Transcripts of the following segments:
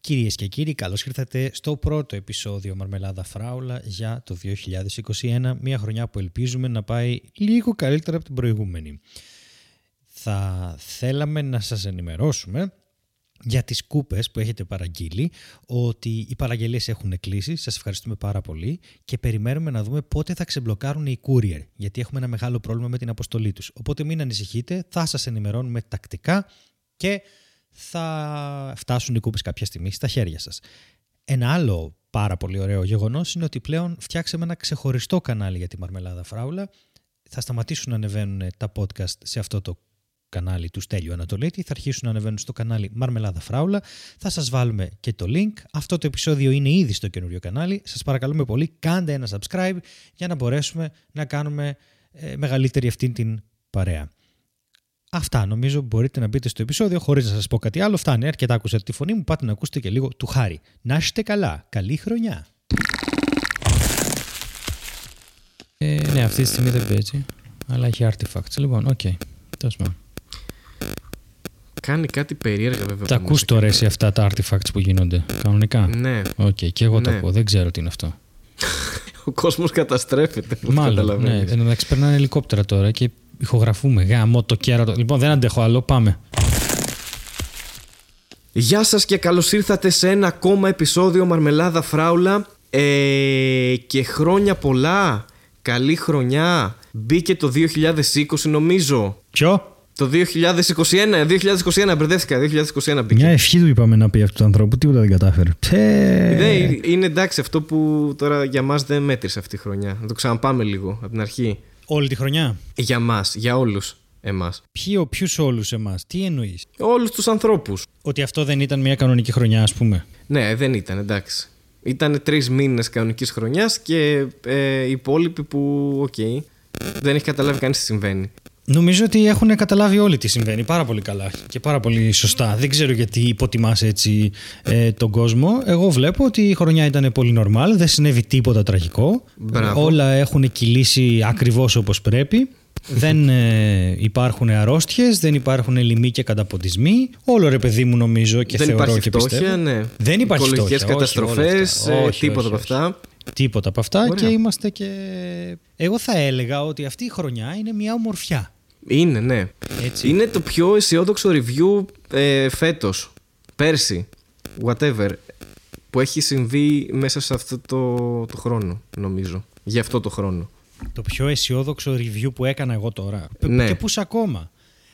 Κυρίες και κύριοι, καλώς ήρθατε στο πρώτο επεισόδιο Μαρμελάδα Φράουλα για το 2021, μια χρονιά που ελπίζουμε να πάει λίγο καλύτερα από την προηγούμενη. Θα θέλαμε να σας ενημερώσουμε για τις κούπες που έχετε παραγγείλει ότι οι παραγγελίες έχουν κλείσει, σας ευχαριστούμε πάρα πολύ και περιμένουμε να δούμε πότε θα ξεμπλοκάρουν οι courier γιατί έχουμε ένα μεγάλο πρόβλημα με την αποστολή τους. Οπότε μην ανησυχείτε, θα σας ενημερώνουμε τακτικά και θα φτάσουν οι κούπες κάποια στιγμή στα χέρια σας. Ένα άλλο πάρα πολύ ωραίο γεγονός είναι ότι πλέον φτιάξαμε ένα ξεχωριστό κανάλι για τη Μαρμελάδα Φράουλα. Θα σταματήσουν να ανεβαίνουν τα podcast σε αυτό το κανάλι του Στέλιου Ανατολίτη. Θα αρχίσουν να ανεβαίνουν στο κανάλι Μαρμελάδα Φράουλα. Θα σας βάλουμε και το link. Αυτό το επεισόδιο είναι ήδη στο καινούριο κανάλι. Σας παρακαλούμε πολύ κάντε ένα subscribe για να μπορέσουμε να κάνουμε ε, μεγαλύτερη αυτή την παρέα. Αυτά νομίζω μπορείτε να μπείτε στο επεισόδιο χωρίς να σας πω κάτι άλλο. Φτάνει, αρκετά ακούσατε τη φωνή μου, πάτε να ακούσετε και λίγο του Χάρη. Να είστε καλά, καλή χρονιά. Ε, ναι, αυτή τη στιγμή δεν παίζει, αλλά έχει artifacts. Λοιπόν, OK, okay. τέλος πάντων. Κάνει κάτι περίεργα βέβαια. Τα ακούς τώρα εσύ αυτά τα artifacts που γίνονται, κανονικά; Ναι. OK, okay, και εγώ Ναι. το ακούω, δεν ξέρω τι είναι αυτό. Ο κόσμος καταστρέφεται. όπως Μάλλον, ναι. καταλαβαίνεις. Εν τω μεταξύ περνάνε ελικόπτερα τώρα και ηχογραφούμε. Γάμο το κέρατο. Λοιπόν, δεν αντέχω άλλο, πάμε. Γεια σας και καλώς ήρθατε σε ένα ακόμα επεισόδιο Μαρμελάδα Φράουλα ε, και χρόνια πολλά, καλή χρονιά, μπήκε το 2020 νομίζω. Ποιο; Το 2021, 2021 μπερδεύτηκα, 2021 μπήκε. Μια ευχή του είπαμε να πει αυτού του ανθρώπου, τίποτα δεν κατάφερε. Ψε... Ναι, είναι εντάξει αυτό που τώρα για μας δεν μέτρησε αυτή η χρονιά. Να το ξαναπάμε λίγο από την αρχή. Όλη τη χρονιά; Για μας, για όλους εμάς. Ποιο, ποιους όλους εμάς, τι εννοείς; Όλους τους ανθρώπους. Ότι αυτό δεν ήταν μια κανονική χρονιά ας πούμε. Ναι, δεν ήταν, εντάξει. Ήταν τρεις μήνες κανονικής χρονιάς και ε, οι υπόλοιποι που, οκ, δεν έχει καταλάβει κανείς τι συμβαίνει. Νομίζω ότι έχουν καταλάβει όλοι τι συμβαίνει πάρα πολύ καλά και πάρα πολύ σωστά. Δεν ξέρω γιατί υποτιμάς έτσι ε, τον κόσμο. Εγώ βλέπω ότι η χρονιά ήταν πολύ normal, δεν συνέβη τίποτα τραγικό. Μπράβο. Όλα έχουν κυλήσει ακριβώς όπως πρέπει. δεν ε, υπάρχουν αρρώστιες, δεν υπάρχουν λοιμοί και καταποντισμοί. Όλο ρε παιδί μου νομίζω και δεν θεωρώ υπάρχει και φτώχεια, πιστεύω. ναι. Δεν υπάρχει Οικολογικές φτώχεια, όχι, όλα καταστροφές, αυτά. ε, Όχι, τίποτα όχι, από όχι. αυτά. Τίποτα από αυτά Ωραία. και είμαστε και... Εγώ θα έλεγα ότι αυτή η χρονιά είναι μια ομορφιά. Είναι, ναι. Έτσι. Είναι το πιο αισιόδοξο review ε, φέτος. Πέρσι. Whatever. Που έχει συμβεί μέσα σε αυτό το, το χρόνο, νομίζω. Για αυτό το χρόνο. Το πιο αισιόδοξο review που έκανα εγώ τώρα. Ναι. Και πού ακόμα.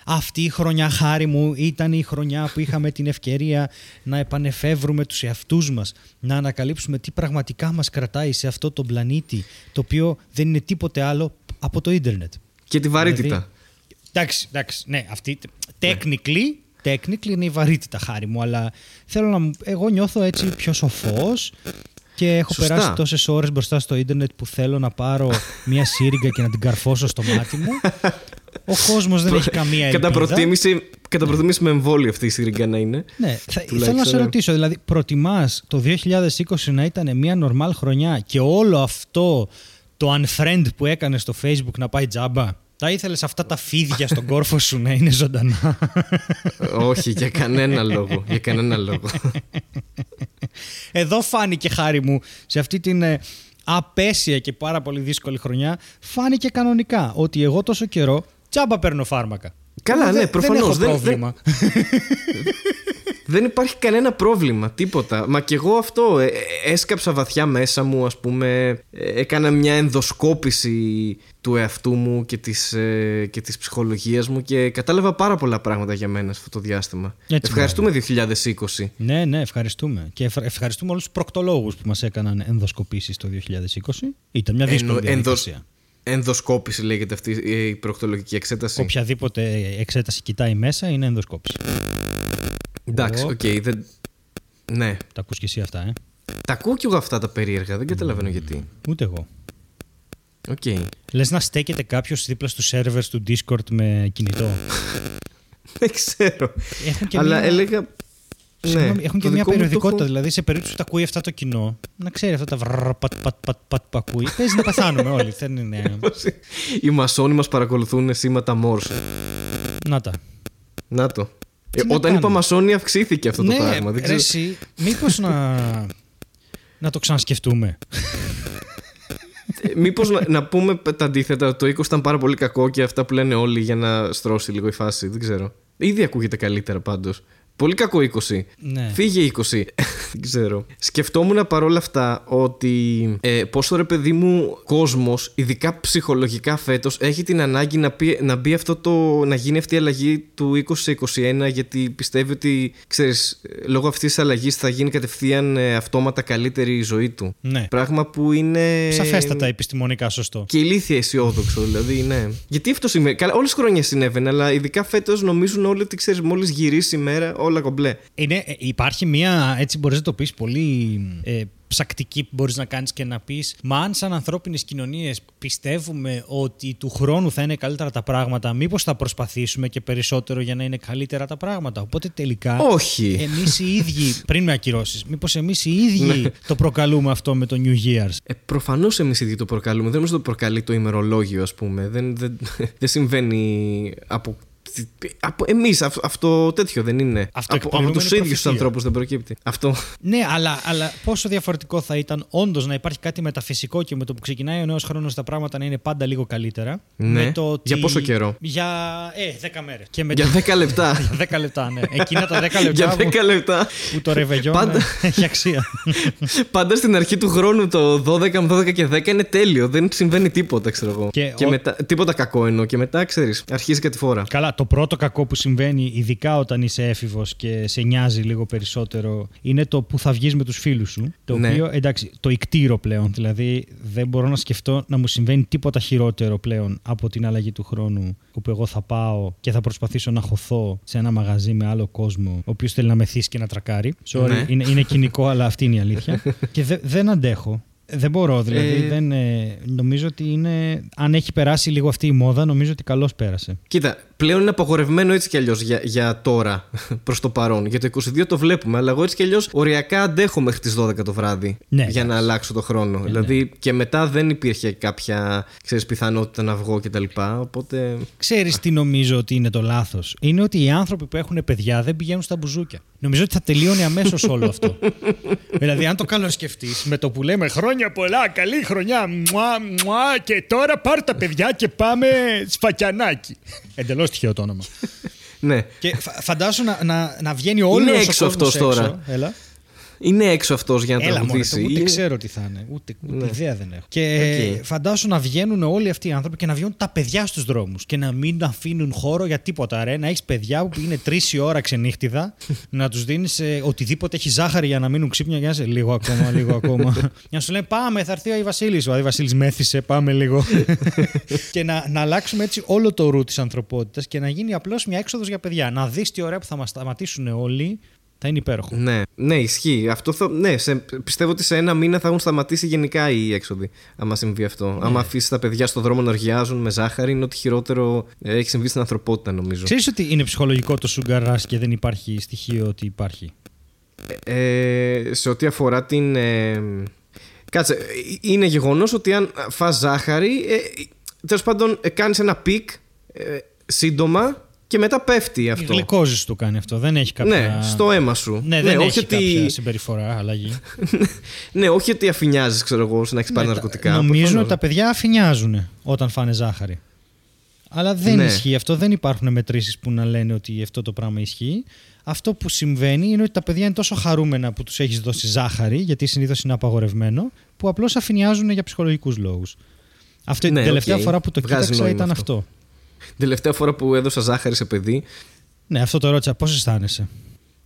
Αυτή η χρονιά χάρη μου ήταν η χρονιά που είχαμε την ευκαιρία να επανεφεύρουμε τους εαυτούς μας, να ανακαλύψουμε τι πραγματικά μας κρατάει σε αυτό το πλανήτη, το οποίο δεν είναι τίποτε άλλο από το ίντερνετ. Και τη βαρύτητα. Δηλαδή, εντάξει, εντάξει, ναι, αυτή. Technically, technically είναι η βαρύτητα χάρη μου, αλλά θέλω να μου. Εγώ νιώθω έτσι πιο σοφός και έχω Σωστά. περάσει τόσες ώρες μπροστά στο ίντερνετ που θέλω να πάρω μια σύριγγα και να την καρφώσω στο μάτι μου. Ο κόσμος δεν έχει καμία ελπίδα. Κατά προτίμηση, κατά προτίμηση με εμβόλιο αυτή η σύριγγα να είναι. Ναι, θα, Τουλάχιστον, θέλω να σε ναι. ρωτήσω, δηλαδή, προτιμάς το 2020 να ήταν μια normal χρονιά και όλο αυτό το unfriend που έκανε στο facebook να πάει τζάμπα; Θα ήθελες αυτά τα φίδια στον κόρφο σου να είναι ζωντανά; Όχι, για κανένα λόγο. Για κανένα λόγο. Εδώ φάνηκε χάρη μου σε αυτή την ε, απέσια και πάρα πολύ δύσκολη χρονιά. Φάνηκε κανονικά ότι εγώ τόσο καιρό τζάμπα παίρνω φάρμακα. Καλά, Εγώ ναι, δεν- προφανώς. Δεν έχω Δεν- πρόβλημα. Δεν υπάρχει κανένα πρόβλημα, τίποτα. Μα και εγώ αυτό ε, ε, έσκαψα βαθιά μέσα μου, ας πούμε, ε, έκανα μια ενδοσκόπηση του εαυτού μου και της, ε, και της ψυχολογίας μου και κατάλαβα πάρα πολλά πράγματα για μένα σε αυτό το διάστημα. Έτσι, Ευχαριστούμε 2020. Ναι, ναι, ευχαριστούμε. Και ευχα- ευχαριστούμε όλους τους προκτολόγους που μας έκαναν ενδοσκοπήσεις το 2020. Ήταν μια δύσκολη Εννο- ενδος- διαδικασία. Ενδοσκόπηση λέγεται αυτή η προκτολογική εξέταση. Οποιαδήποτε εξέταση κοιτάει μέσα είναι ενδοσκόπηση. Εντάξει, Ω. οκ, δεν... Ναι. Τα ακούς και εσύ αυτά, ε; Τα ακούω κι εγώ αυτά τα περίεργα, δεν καταλαβαίνω γιατί. Ούτε εγώ. Οκ. Λες να στέκεται κάποιος δίπλα στους servers του Discord με κινητό; Δεν ξέρω. Έχουν και Αλλά μία- έλεγα. Συγγνώμη, ναι, έχουν και το μια δικό μου το περιοδικότητα. έχω- Δηλαδή, σε περίπτωση που τα ακούει αυτά το κοινό, να ξέρει αυτά τα βρρρ, πατ, πατ, πατ, πατ, που ακούει. Παίζει να πεθάνουμε όλοι. Δεν είναι. Οι μασόνοι μας παρακολουθούν σήματα Morse. Να τα. Να το. Ε, να όταν είπα κάνω. Μασόνη αυξήθηκε αυτό ναι, το πράγμα. Δεν ρε, ξέρω. εσύ, μήπως να, να το ξανασκεφτούμε. Μήπως να, να πούμε τα αντίθετα, ότι το 20 ήταν πάρα πολύ κακό και αυτά που λένε όλοι για να στρώσει λίγο η φάση. Δεν ξέρω. Ήδη ακούγεται καλύτερα πάντως. Πολύ κακό 20. Ναι. Φύγε 20. Δεν ξέρω. Σκεφτόμουν παρόλα αυτά ότι ε, πόσο ρε παιδί μου κόσμος, ειδικά ψυχολογικά φέτος, έχει την ανάγκη να, πει, να μπει αυτό το. να γίνει αυτή η αλλαγή του 20 σε 21, γιατί πιστεύει ότι, ξέρεις, λόγω αυτής της αλλαγής θα γίνει κατευθείαν ε, αυτόματα καλύτερη η ζωή του. Ναι. Πράγμα που είναι. Σαφέστατα επιστημονικά σωστό. Και ηλίθια αισιόδοξο, δηλαδή, ναι. Γιατί αυτό συμβαίνει. Καλά, όλες τι χρονιές συνέβαινε, αλλά ειδικά φέτος νομίζουν όλοι ότι ξέρεις, μόλις γυρίσει η μέρα, όλα κομπλέ. Είναι, ε, υπάρχει μια, έτσι μπορείς να το πεις, πολύ ε, ψακτική που μπορείς να κάνεις και να πεις «Μα αν σαν ανθρώπινες κοινωνίες πιστεύουμε ότι του χρόνου θα είναι καλύτερα τα πράγματα, μήπως θα προσπαθήσουμε και περισσότερο για να είναι καλύτερα τα πράγματα». Οπότε τελικά Όχι. εμείς οι ίδιοι, πριν με ακυρώσεις, μήπως εμείς οι ίδιοι το προκαλούμε αυτό με το New Year's; Ε, Προφανώς εμείς οι ίδιοι το προκαλούμε. Δεν νομίζω ότι το προκαλεί το ημερολόγιο, ας πούμε. Δεν, δεν, δεν συμβαίνει από. Από εμείς αυτό τέτοιο δεν είναι. από, από Αυτοεκπληρούμενη τους ίδιους τους προφητεία. ανθρώπους δεν προκύπτει. Αυτό. Ναι, αλλά, αλλά πόσο διαφορετικό θα ήταν όντως να υπάρχει κάτι μεταφυσικό και με το που ξεκινάει ο νέος χρόνος τα πράγματα να είναι πάντα λίγο καλύτερα. Ναι. Με το ότι... Για πόσο καιρό; Για ε, 10 μέρες. Και με Για 10 λεπτά. Για 10 λεπτά, ναι. Εκείνα τα 10 λεπτά Για 10 που, λεπτά. που το ρεβεγιόν Πάντα. έχει αξία. Πάντα στην αρχή του χρόνου το 12 με 12 και 10 είναι τέλειο. Δεν συμβαίνει τίποτα, ξέρω εγώ. Και Και, ο- μετά, τίποτα κακό εννοώ. Και μετά, ξέρεις, αρχίζει κάτι φορά. Καλά, το πρώτο κακό που συμβαίνει, ειδικά όταν είσαι έφηβος και σε νοιάζει λίγο περισσότερο, είναι το που θα βγεις με τους φίλους σου. Το Ναι. οποίο, εντάξει, το ικτήρο πλέον. Δηλαδή, δεν μπορώ να σκεφτώ να μου συμβαίνει τίποτα χειρότερο πλέον από την αλλαγή του χρόνου. Όπου εγώ θα πάω και θα προσπαθήσω να χωθώ σε ένα μαγαζί με άλλο κόσμο, ο οποίος θέλει να μεθύσει και να τρακάρει. Sorry, Ναι. είναι, είναι κοινικό, αλλά αυτή είναι η αλήθεια. και δε- δεν αντέχω. Δεν μπορώ, δηλαδή. Ε, δεν, ε, νομίζω ότι είναι. Αν έχει περάσει λίγο αυτή η μόδα, νομίζω ότι καλώς πέρασε. Κοίτα, πλέον είναι απαγορευμένο έτσι κι αλλιώς για, για τώρα, προς το παρόν. Για το 22 το βλέπουμε, αλλά εγώ έτσι κι αλλιώς οριακά αντέχω μέχρι τις 12 το βράδυ Ναι, για να εντάξει. αλλάξω το χρόνο. δηλαδή και μετά δεν υπήρχε κάποια ξέρεις, πιθανότητα να βγω κτλ. Οπότε. Ξέρεις τι νομίζω ότι είναι το λάθος; Είναι ότι οι άνθρωποι που έχουν παιδιά δεν πηγαίνουν στα μπουζούκια. Νομίζω ότι θα τελείωνε αμέσως όλο αυτό. δηλαδή, αν το καλοσκεφτείς, με το που λέμε χρόνια πολλά, καλή χρονιά, μουά, μουά, και τώρα πάρ τα παιδιά και πάμε σφακιανάκι. Εντελώς τυχαίο το όνομα. Ναι. και φα- φαντάσου να, να, να βγαίνει όλος Είναι ο έξω κόσμος αυτός τώρα. έξω. Έλα. Είναι έξω αυτός για να Έλα μωρέ, τραγουδήσει. το ούτε Είναι- ξέρω τι θα είναι. Ούτε, ούτε Ναι. ιδέα δεν έχω. Και Οκ. φαντάσου να βγαίνουν όλοι αυτοί οι άνθρωποι και να βγαίνουν τα παιδιά στους δρόμους και να μην αφήνουν χώρο για τίποτα. Ρε. Να έχεις παιδιά που είναι τρεις η ώρα ξενύχτιδα, να τους δίνεις οτιδήποτε έχει ζάχαρη για να μείνουν ξύπνια για να σε λίγο ακόμα, λίγο ακόμα. για να σου λένε Πάμε, θα έρθει ο Άι Βασίλης. Ο Άι Βασίλης μέθησε, πάμε λίγο. και να, να αλλάξουμε έτσι όλο το ρου της ανθρωπότητας και να γίνει απλώς μια έξοδος για παιδιά. Να δεις τι ωραία που θα μας σταματήσουν όλοι. Θα είναι υπέροχο. Ναι, ναι, ισχύει. Αυτό θα, ναι, σε, πιστεύω ότι σε ένα μήνα θα έχουν σταματήσει γενικά οι έξοδοι. Άμα συμβεί αυτό. Ναι. Άμα αφήσεις τα παιδιά στον δρόμο να οργιάζουν με ζάχαρη, είναι ότι χειρότερο ε, έχει συμβεί στην ανθρωπότητα, νομίζω. Ξέρεις ότι είναι ψυχολογικό το sugar rush και δεν υπάρχει στοιχείο ότι υπάρχει; Ε, σε ό,τι αφορά την. Ε, κάτσε. ε, Είναι γεγονός ότι αν φας ζάχαρη. Ε, Τέλος πάντων, ε, κάνεις ένα peak ε, σύντομα και μετά πέφτει Η αυτό. γλυκόζη σου το κάνει αυτό. Δεν έχει κάποια. Ναι, στο αίμα σου. Ναι, δεν όχι έχει ότι, κάποια συμπεριφορά αλλαγή. ναι, όχι ότι αφηνιάζει, ξέρω εγώ, να έχεις πάρει Ναι, ναρκωτικά. Νομίζουν προφανώς. ότι τα παιδιά αφηνιάζουν όταν φάνε ζάχαρη. Αλλά δεν Ναι. ισχύει αυτό. Δεν υπάρχουν μετρήσεις που να λένε ότι αυτό το πράγμα ισχύει. Αυτό που συμβαίνει είναι ότι τα παιδιά είναι τόσο χαρούμενα που τους έχεις δώσει ζάχαρη, γιατί συνήθως είναι απαγορευμένο, που απλώς αφηνιάζουν για ψυχολογικούς λόγους. Αυτή Ναι, την τελευταία οκ. φορά που το Βγάζει κοίταξα νόημα ήταν αυτό. αυτό. Την τελευταία φορά που έδωσα ζάχαρη σε παιδί. Ναι, αυτό το ρώτησα. Πώς αισθάνεσαι;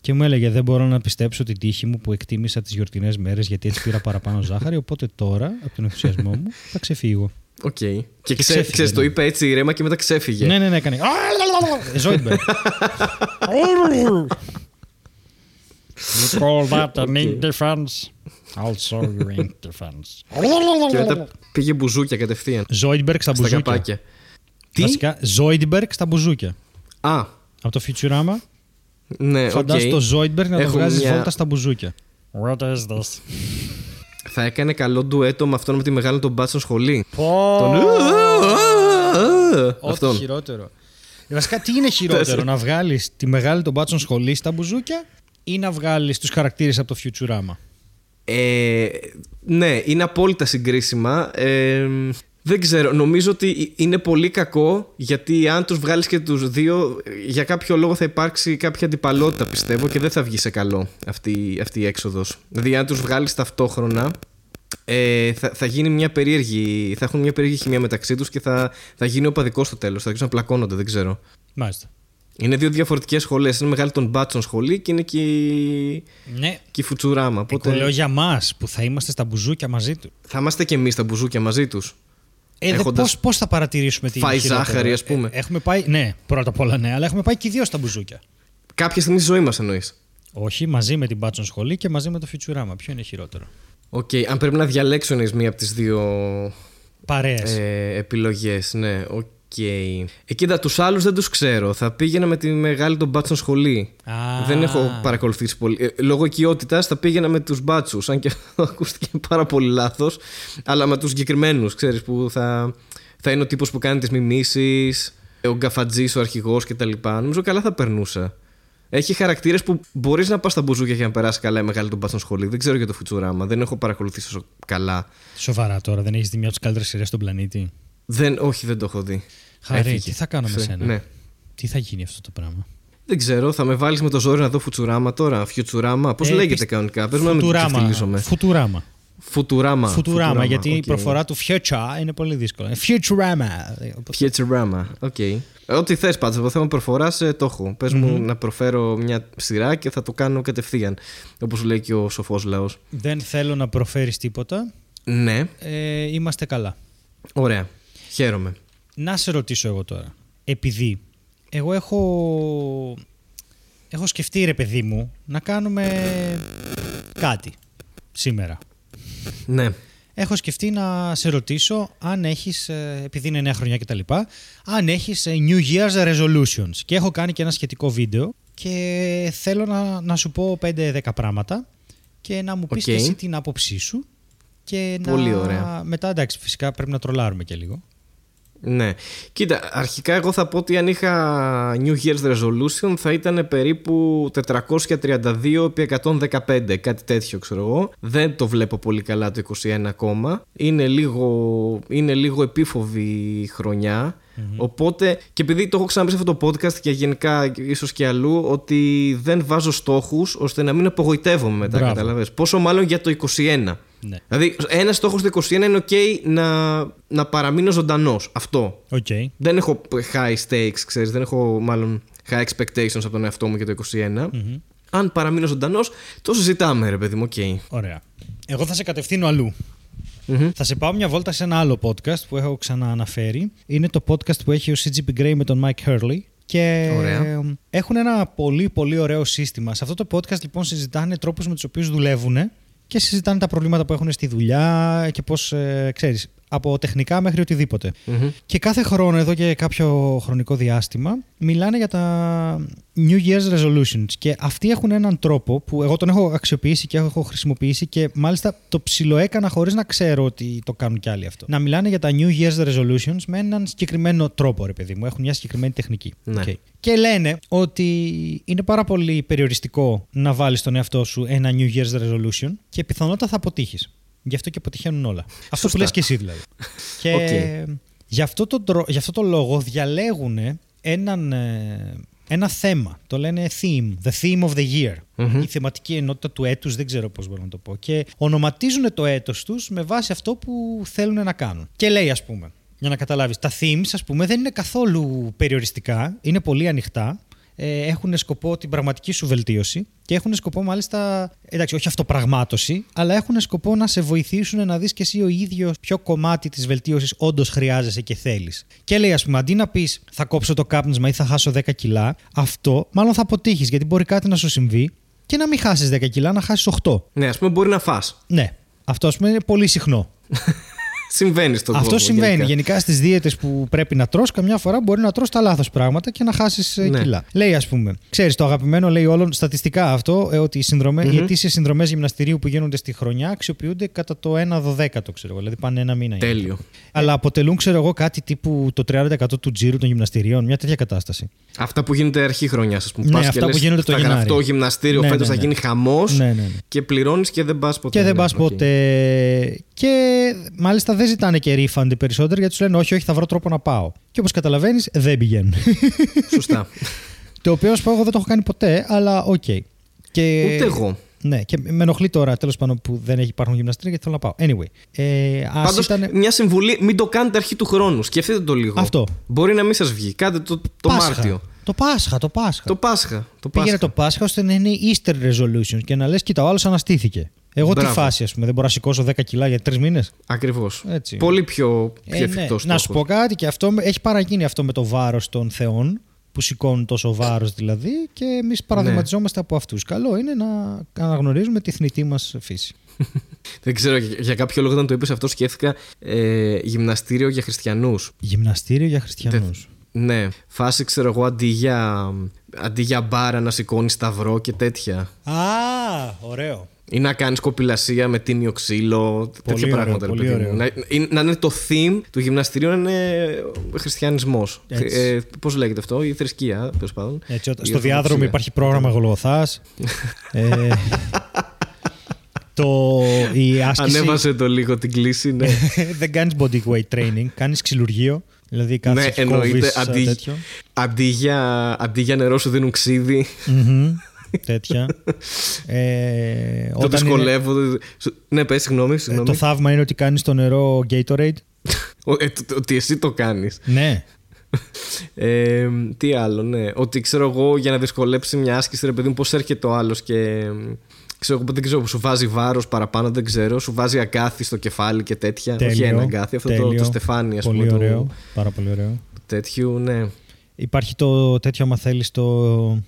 Και μου έλεγε: Δεν μπορώ να πιστέψω την τύχη μου που εκτίμησα τις γιορτινές μέρες γιατί έτσι πήρα παραπάνω ζάχαρη. Οπότε τώρα, από τον ενθουσιασμό μου, θα ξεφύγω. Οκ. Και, ξέ, ξέφυγε, ξέρεις, το ναι. είπε έτσι ήρεμα και μετά ξέφυγε. Ναι, ναι, ναι, έκανε. Zoidberg. You call that an ink defense? I'll show you ink defense. Και μετά πήγε μπουζούκια κατευθείαν. Zoidberg στα Στα μπουζούκια. καπάκια. Τι; Βασικά, Zoidberg στα μπουζούκια. Α, Από το Futurama, ναι, οκ. φαντάσου το Zoidberg να το Έχω βγάζει μια- βόλτα στα μπουζούκια. What is this? Θα έκανε καλό ντουέτο με αυτόν με τη μεγάλη τον μπάτσο σχολή. Πω! Τον... Ό,τι Αυτόν. χειρότερο. Βασικά, τι είναι χειρότερο, να βγάλεις τη μεγάλη των μπάτσων σχολή στα μπουζούκια ή να βγάλεις τους χαρακτήρες από το Futurama; Ε, ναι, είναι απόλυτα συγκρίσιμα. Ε, δεν ξέρω, νομίζω ότι είναι πολύ κακό γιατί αν τους βγάλεις και τους δύο για κάποιο λόγο θα υπάρξει κάποια αντιπαλότητα πιστεύω και δεν θα βγει σε καλό αυτή, αυτή η έξοδος. Δηλαδή αν τους βγάλεις ταυτόχρονα ε, θα, θα γίνει μια περίεργη, θα έχουν μια περίεργη χημία μεταξύ τους και θα, θα γίνει ο παδικός στο τέλος, θα αρχίσουν να πλακώνονται, δεν ξέρω. Μάλιστα. Είναι δύο διαφορετικές σχολές. Είναι μεγάλη των μπάτσων σχολή και είναι και η, Ναι. και η Φουτσουράμα. Εγώ λέω για μας που θα είμαστε στα μπουζούκια μαζί του. Θα είμαστε και εμείς στα μπουζούκια μαζί τους. Ε, Έχοντας πώς, πώς θα παρατηρήσουμε τι φάει είναι χειρότερο. ζάχαρη, ας πούμε. Ε, έχουμε πάει, ναι, πρώτα απ' όλα ναι, αλλά έχουμε πάει και οι δύο στα μπουζούκια. Κάποια στιγμή στη ζωή μας εννοείς. Όχι, μαζί με την Μπάτσων σχολή και μαζί με το Futurama. Ποιο είναι χειρότερο; Οκ, αν πρέπει να διαλέξω εννοείς μία από τις δύο Παρέες. ε, επιλογές, ναι, οκ. Ε, κοίτα, τους άλλους δεν τους ξέρω. Θα πήγαινα με τη μεγάλη των μπάτσων σχολή. Α. Δεν έχω παρακολουθήσει πολύ. Ε, λόγω οικειότητας θα πήγαινα με τους μπάτσους. Αν και αυτό ακούστηκε πάρα πολύ λάθος. Αλλά με τους συγκεκριμένους, ξέρεις, που θα, θα είναι ο τύπος που κάνει τις μιμήσεις, ο γκαφατζής, ο αρχηγός κτλ. Νομίζω καλά θα περνούσα. Έχει χαρακτήρες που μπορείς να πας στα μπουζούκια για να περάσεις καλά η μεγάλη των μπάτσων σχολή. Δεν ξέρω για το Φουτσουράμα. Δεν έχω παρακολουθήσει όσο καλά. Σοβαρά τώρα, δεν έχεις δει μια από τις καλύτερες σειρές στον πλανήτη; Δεν, όχι, δεν το έχω δει. Χαρή, Έφυγε. τι θα κάνω με Σε- σένα; Ναι. Τι θα γίνει αυτό το πράγμα; Δεν ξέρω, θα με βάλεις με το ζόρι να δω Φουτσουράμα τώρα. Φιουτσουράμα, πώς Ε, λέγεται πισ- κανονικά. Πες μου να μην Φουτουράμα. ξεφτιλίζομαι. Φουτουράμα. Φουτουράμα. Φουτουράμα, γιατί η οκ. προφορά του future είναι πολύ δύσκολο. Futurama. Φιουτσουράμα, οκ. Ό,τι θες πάντως, από θέμα προφοράς το έχω. Πες μου να προφέρω μια σειρά και θα το κάνω κατευθείαν. Όπως λέει και ο σοφός λαός. Δεν θέλω να προφέρεις τίποτα. Ναι, Ε, είμαστε καλά. ωραία. Χαίρομαι. Να σε ρωτήσω εγώ τώρα. Επειδή εγώ έχω, έχω σκεφτεί ρε παιδί μου να κάνουμε κάτι σήμερα. Ναι. Έχω σκεφτεί να σε ρωτήσω αν έχεις, ε, επειδή είναι νέα χρονιά και τα λοιπά, αν έχεις ε, New Year's resolutions. Και έχω κάνει και ένα σχετικό βίντεο και θέλω να, να σου πω 5-10 πράγματα και να μου πεις Οκ. και εσύ την άποψή σου. Και Πολύ να... ωραία. Μετά εντάξει φυσικά πρέπει να τρολάρουμε και λίγο. Ναι. Κοίτα, αρχικά εγώ θα πω ότι αν είχα New Year's Resolution θα ήταν περίπου 432 επί 115, κάτι τέτοιο ξέρω εγώ. Δεν το βλέπω πολύ καλά το 21 ακόμα. Είναι λίγο, είναι λίγο επίφοβη η χρονιά. Οπότε, και επειδή το έχω ξαναπεί σε αυτό το podcast και γενικά ίσως και αλλού, ότι δεν βάζω στόχους ώστε να μην απογοητεύομαι μετά, Μπράβο. κατάλαβες. Πόσο μάλλον για το 21. Ναι. Δηλαδή, ένας στόχος του 21 είναι OK να, να παραμείνω ζωντανός. Αυτό. Οκ. Δεν έχω high stakes, ξέρεις, δεν έχω μάλλον high expectations από τον εαυτό μου για το 21. Αν παραμείνω ζωντανός, το συζητάμε, ρε παιδί μου, οκ. Ωραία. Εγώ θα σε κατευθύνω αλλού. Θα σε πάω μια βόλτα σε ένα άλλο podcast που έχω ξανααναφέρει. Είναι το podcast που έχει ο CGP Grey με τον Myke Hurley. Και Ωραία. ε, έχουν ένα πολύ πολύ ωραίο σύστημα. Σε αυτό το podcast λοιπόν συζητάνε τρόπους με τους οποίους δουλεύουν και συζητάνε τα προβλήματα που έχουν στη δουλειά και πώς, ε, ξέρεις, από τεχνικά μέχρι οτιδήποτε. Και κάθε χρόνο, εδώ και κάποιο χρονικό διάστημα, μιλάνε για τα New Year's Resolutions. Και αυτοί έχουν έναν τρόπο που εγώ τον έχω αξιοποιήσει και έχω χρησιμοποιήσει και μάλιστα το ψιλοέκανα χωρίς να ξέρω ότι το κάνουν κι άλλοι αυτό. Να μιλάνε για τα New Year's Resolutions με έναν συγκεκριμένο τρόπο, ρε παιδί μου. Έχουν μια συγκεκριμένη τεχνική. Ναι. Οκ. Και λένε ότι είναι πάρα πολύ περιοριστικό να βάλεις στον εαυτό σου ένα New Year's Resolution και πιθανότατα θα αποτύχεις. Γι' αυτό και αποτυχαίνουν όλα. Αυτό που Σωστά. λες και εσύ δηλαδή. και Οκ. γι' αυτό το, τρο- γι' αυτό το λόγο διαλέγουν έναν, ε, ένα θέμα. Το λένε theme, the theme of the year. Η θεματική ενότητα του έτους, δεν ξέρω πώς μπορώ να το πω. Και ονοματίζουν το έτος τους με βάση αυτό που θέλουν να κάνουν. Και λέει ας πούμε, για να καταλάβεις, τα themes ας πούμε δεν είναι καθόλου περιοριστικά, είναι πολύ ανοιχτά. Ε, έχουν σκοπό την πραγματική σου βελτίωση και έχουν σκοπό μάλιστα, εντάξει όχι αυτοπραγμάτωση, αλλά έχουν σκοπό να σε βοηθήσουν να δεις και εσύ ο ίδιος ποιο κομμάτι της βελτίωσης όντως χρειάζεσαι και θέλεις. Και λέει ας πούμε αντί να πεις θα κόψω το κάπνισμα ή θα χάσω 10 κιλά, αυτό μάλλον θα αποτύχεις γιατί μπορεί κάτι να σου συμβεί και να μην χάσεις 10 κιλά, να χάσεις 8. Ναι, ας πούμε, μπορεί να φας Ναι, αυτό ας πούμε είναι πολύ συχνό. Συμβαίνει στον Αυτό κόσμο. συμβαίνει. γενικά. Γενικά, στις δίαιτες που πρέπει να τρως, καμιά φορά μπορεί να τρως τα λάθος πράγματα και να χάσεις Ναι. κιλά. Λέει, ας πούμε, ξέρεις, το αγαπημένο λέει όλων στατιστικά αυτό, ε, ότι οι, συνδρομέ, οι ετήσιε συνδρομές γυμναστηρίου που γίνονται στη χρονιά αξιοποιούνται κατά το 1 δωδέκατο, ξέρω εγώ. Δηλαδή πάνε ένα μήνα. Τέλειο. Αλλά αποτελούν, ξέρω εγώ, κάτι τύπου το 30% του τζίρου των γυμναστηρίων, μια τέτοια κατάσταση. Αυτά που γίνεται αρχή χρονιάς, ας πούμε. Ναι, Πας και αυτά που λες, γίνονται το θα Γενάρη. γραφτώ γυμναστήριο, Ναι, φέτος ναι, θα ναι. γίνει χαμός Ναι, ναι, ναι. και πληρώνεις και δεν πας ποτέ. Και δεν Ναι, πας οκ. ποτέ. Και μάλιστα δεν ζητάνε και refund οι περισσότεροι γιατί τους λένε Όχι, όχι, θα βρω τρόπο να πάω. Και όπως καταλαβαίνεις, δεν πηγαίνουν. Σωστά. το οποίο, ας πω, εγώ δεν το έχω κάνει ποτέ, αλλά οκ. Και... Ούτε εγώ. Ναι, και με ενοχλεί τώρα τέλος πάντων που δεν έχει υπάρχουν γυμναστήρια γιατί θέλω να πάω. Anyway. Ε, ας Πάντως, ήταν... μια συμβουλή, μην το κάνετε αρχή του χρόνου. Σκεφτείτε το λίγο. Αυτό. Μπορεί να μην σας βγει. Κάντε το, το Πάσχα. Μάρτιο. Το Πάσχα, το Πάσχα. Το Πάσχα. Το Πήγαινε Πάσχα. το Πάσχα ώστε να είναι Easter resolutions και να λες: Κοίτα, ο άλλος αναστήθηκε. Εγώ Μπράβο. τι φάση, ας πούμε, δεν μπορώ να σηκώσω 10 κιλά για τρεις μήνες. Ακριβώς. Έτσι. Πολύ πιο, πιο Ε, ναι. εφικτός Να σου πω κάτι και αυτό με- έχει παραγίνει αυτό με το βάρος των θεών που σηκώνουν τόσο βάρος δηλαδή και εμείς παραδειγματιζόμαστε από αυτούς. Καλό είναι να αναγνωρίζουμε τη θνητή μας φύση. Δεν ξέρω, για, για κάποιο λόγο όταν το είπες αυτό σκέφτηκα ε, γυμναστήριο για χριστιανούς. Γυμναστήριο για χριστιανούς. Ναι, φάση ξέρω εγώ αντί για, αντί για μπάρα να σηκώνει σταυρό και τέτοια. Α, ωραίο. Ή να κάνεις κοπηλασία με τίμιο ξύλο. τέτοια ωραίο, πράγματα. ρε πολύ παιδί μου. ωραίο. Να, ή- να είναι το theme του γυμναστηρίου να είναι χριστιανισμός. Έτσι. Ε, Πώς λέγεται αυτό, η θρησκεία, τέλος πάντων. Έτσι, όταν- Η στο διάδρομο Ορθοδοξία. υπάρχει πρόγραμμα Γολγοθά. ε, το, η άσκηση. Ανέβασε το λίγο την κλίση, ναι. δεν κάνεις body weight training, κάνεις ξυλουργείο. Δηλαδή ναι, κάτσε και εννοείται. κόβεις, α, Αντί, τέτοιο. αντί, για, αντί για νερό σου δίνουν ξύδι. Μμμ, τέτοια. Ε, το όταν είναι- δυσκολεύονται. Σου- Ναι, πες, συγγνώμη. ε, συγγνώμη. το θαύμα είναι ότι κάνεις το νερό Gatorade. Ο- ε, το- το- Ότι εσύ το κάνεις. Ναι. Ε, τι άλλο, ναι. Ότι ξέρω εγώ για να δυσκολέψει μια άσκηση, ρε παιδί μου, πώς έρχεται ο άλλος και. Ξέρω, εγώ, δεν ξέρω, σου βάζει βάρος παραπάνω, δεν ξέρω. Σου βάζει αγκάθι στο κεφάλι και τέτοια. Όχι Τέλειο, ένα αγκάθι, αυτό το, τέλειο. το στεφάνι, ας Πολύ πούμε. ωραίο. Του, Πάρα πολύ ωραίο. του τέτοιου, ναι. Υπάρχει το τέτοιο, άμα θέλεις, το.